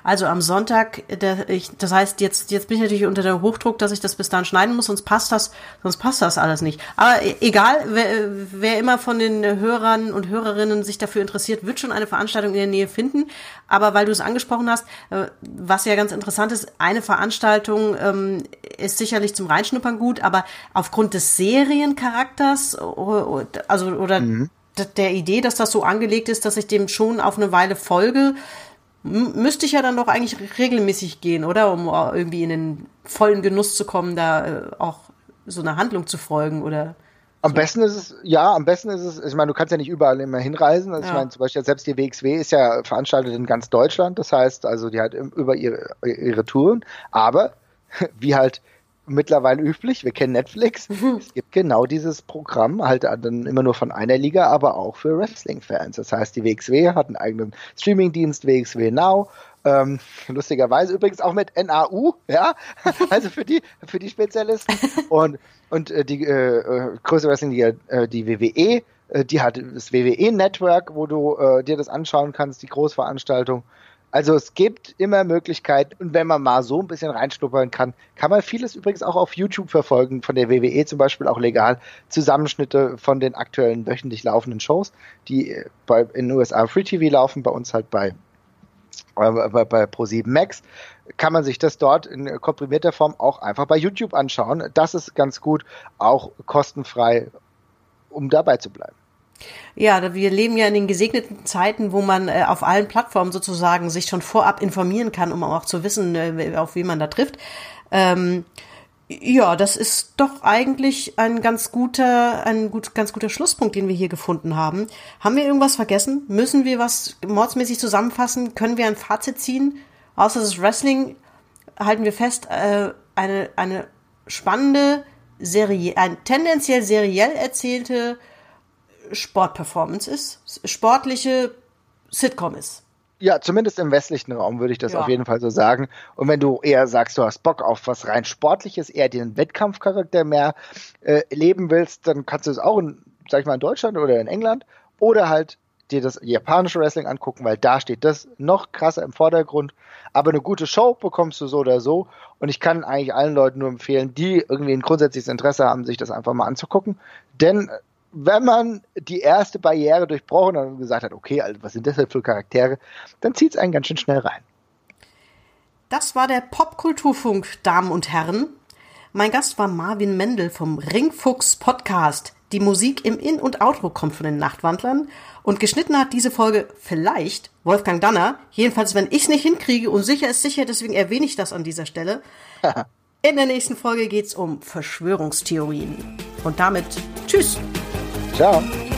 Also am Sonntag, der, ich, das heißt, jetzt, jetzt bin ich natürlich unter der Hochdruck, dass ich das bis dahin schneiden muss, sonst passt das, sonst passt das alles nicht. Aber e, egal, wer, wer immer von den Hörern und Hörerinnen sich dafür interessiert, wird schon eine Veranstaltung in der Nähe finden. Aber weil du es angesprochen hast, äh, was ja ganz interessant ist, eine Veranstaltung ähm, ist sicherlich zum Reinschnuppern gut, aber aufgrund des Seriencharakters, also oder mhm. der Idee, dass das so angelegt ist, dass ich dem schon auf eine Weile folge, müsste ich ja dann doch eigentlich regelmäßig gehen, oder? Um irgendwie in den vollen Genuss zu kommen, da äh, auch so einer Handlung zu folgen, oder? Am so. besten ist es, ja, am besten ist es, ich meine, du kannst ja nicht überall immer hinreisen. Also ja. Ich meine, zum Beispiel selbst die WXW ist ja veranstaltet in ganz Deutschland. Das heißt, also die hat über ihre, ihre Touren. Aber, wie halt mittlerweile üblich, wir kennen Netflix, es gibt genau dieses Programm, halt dann immer nur von einer Liga, aber auch für Wrestling-Fans. Das heißt, die WXW hat einen eigenen Streaming-Dienst, WXW Now, ähm, lustigerweise übrigens auch mit NAU, ja, also für die, für die Spezialisten. Und, und äh, die äh, äh größte Wrestling-Liga, äh, die WWE, äh, die hat das WWE-Network, wo du äh, dir das anschauen kannst, die Großveranstaltung. Also es gibt immer Möglichkeiten und wenn man mal so ein bisschen reinschnuppern kann, kann man vieles übrigens auch auf YouTube verfolgen, von der WWE zum Beispiel auch legal, Zusammenschnitte von den aktuellen wöchentlich laufenden Shows, die bei, in den USA Free TV laufen, bei uns halt bei, äh, bei, bei Pro7 Max, kann man sich das dort in komprimierter Form auch einfach bei YouTube anschauen. Das ist ganz gut, auch kostenfrei, um dabei zu bleiben. Ja, wir leben ja in den gesegneten Zeiten, wo man äh, auf allen Plattformen sozusagen sich schon vorab informieren kann, um auch zu wissen, äh, auf wen man da trifft. Ähm, ja, das ist doch eigentlich ein ganz guter, ein gut, ganz guter Schlusspunkt, den wir hier gefunden haben. Haben wir irgendwas vergessen? Müssen wir was mordsmäßig zusammenfassen? Können wir ein Fazit ziehen? Außer das Wrestling halten wir fest, äh, eine, eine spannende Serie, ein tendenziell seriell erzählte Sportperformance ist, sportliche Sitcom ist. Ja, zumindest im westlichen Raum würde ich das ja. auf jeden Fall so sagen. Und wenn du eher sagst, du hast Bock auf was rein Sportliches, eher den Wettkampfcharakter mehr äh, leben willst, dann kannst du es auch in, sag ich mal, in Deutschland oder in England oder halt dir das japanische Wrestling angucken, weil da steht das noch krasser im Vordergrund. Aber eine gute Show bekommst du so oder so. Und ich kann eigentlich allen Leuten nur empfehlen, die irgendwie ein grundsätzliches Interesse haben, sich das einfach mal anzugucken. Denn wenn man die erste Barriere durchbrochen hat und gesagt hat, okay, also was sind das denn für Charaktere, dann zieht es einen ganz schön schnell rein. Das war der Popkulturfunk, Damen und Herren. Mein Gast war Marvin Mendel vom Ringfuchs Podcast. Die Musik im In- und Outro kommt von den Nachtwandlern und geschnitten hat diese Folge vielleicht Wolfgang Danner. Jedenfalls, wenn ich es nicht hinkriege und sicher ist sicher, deswegen erwähne ich das an dieser Stelle. In der nächsten Folge geht es um Verschwörungstheorien. Und damit tschüss. Ciao.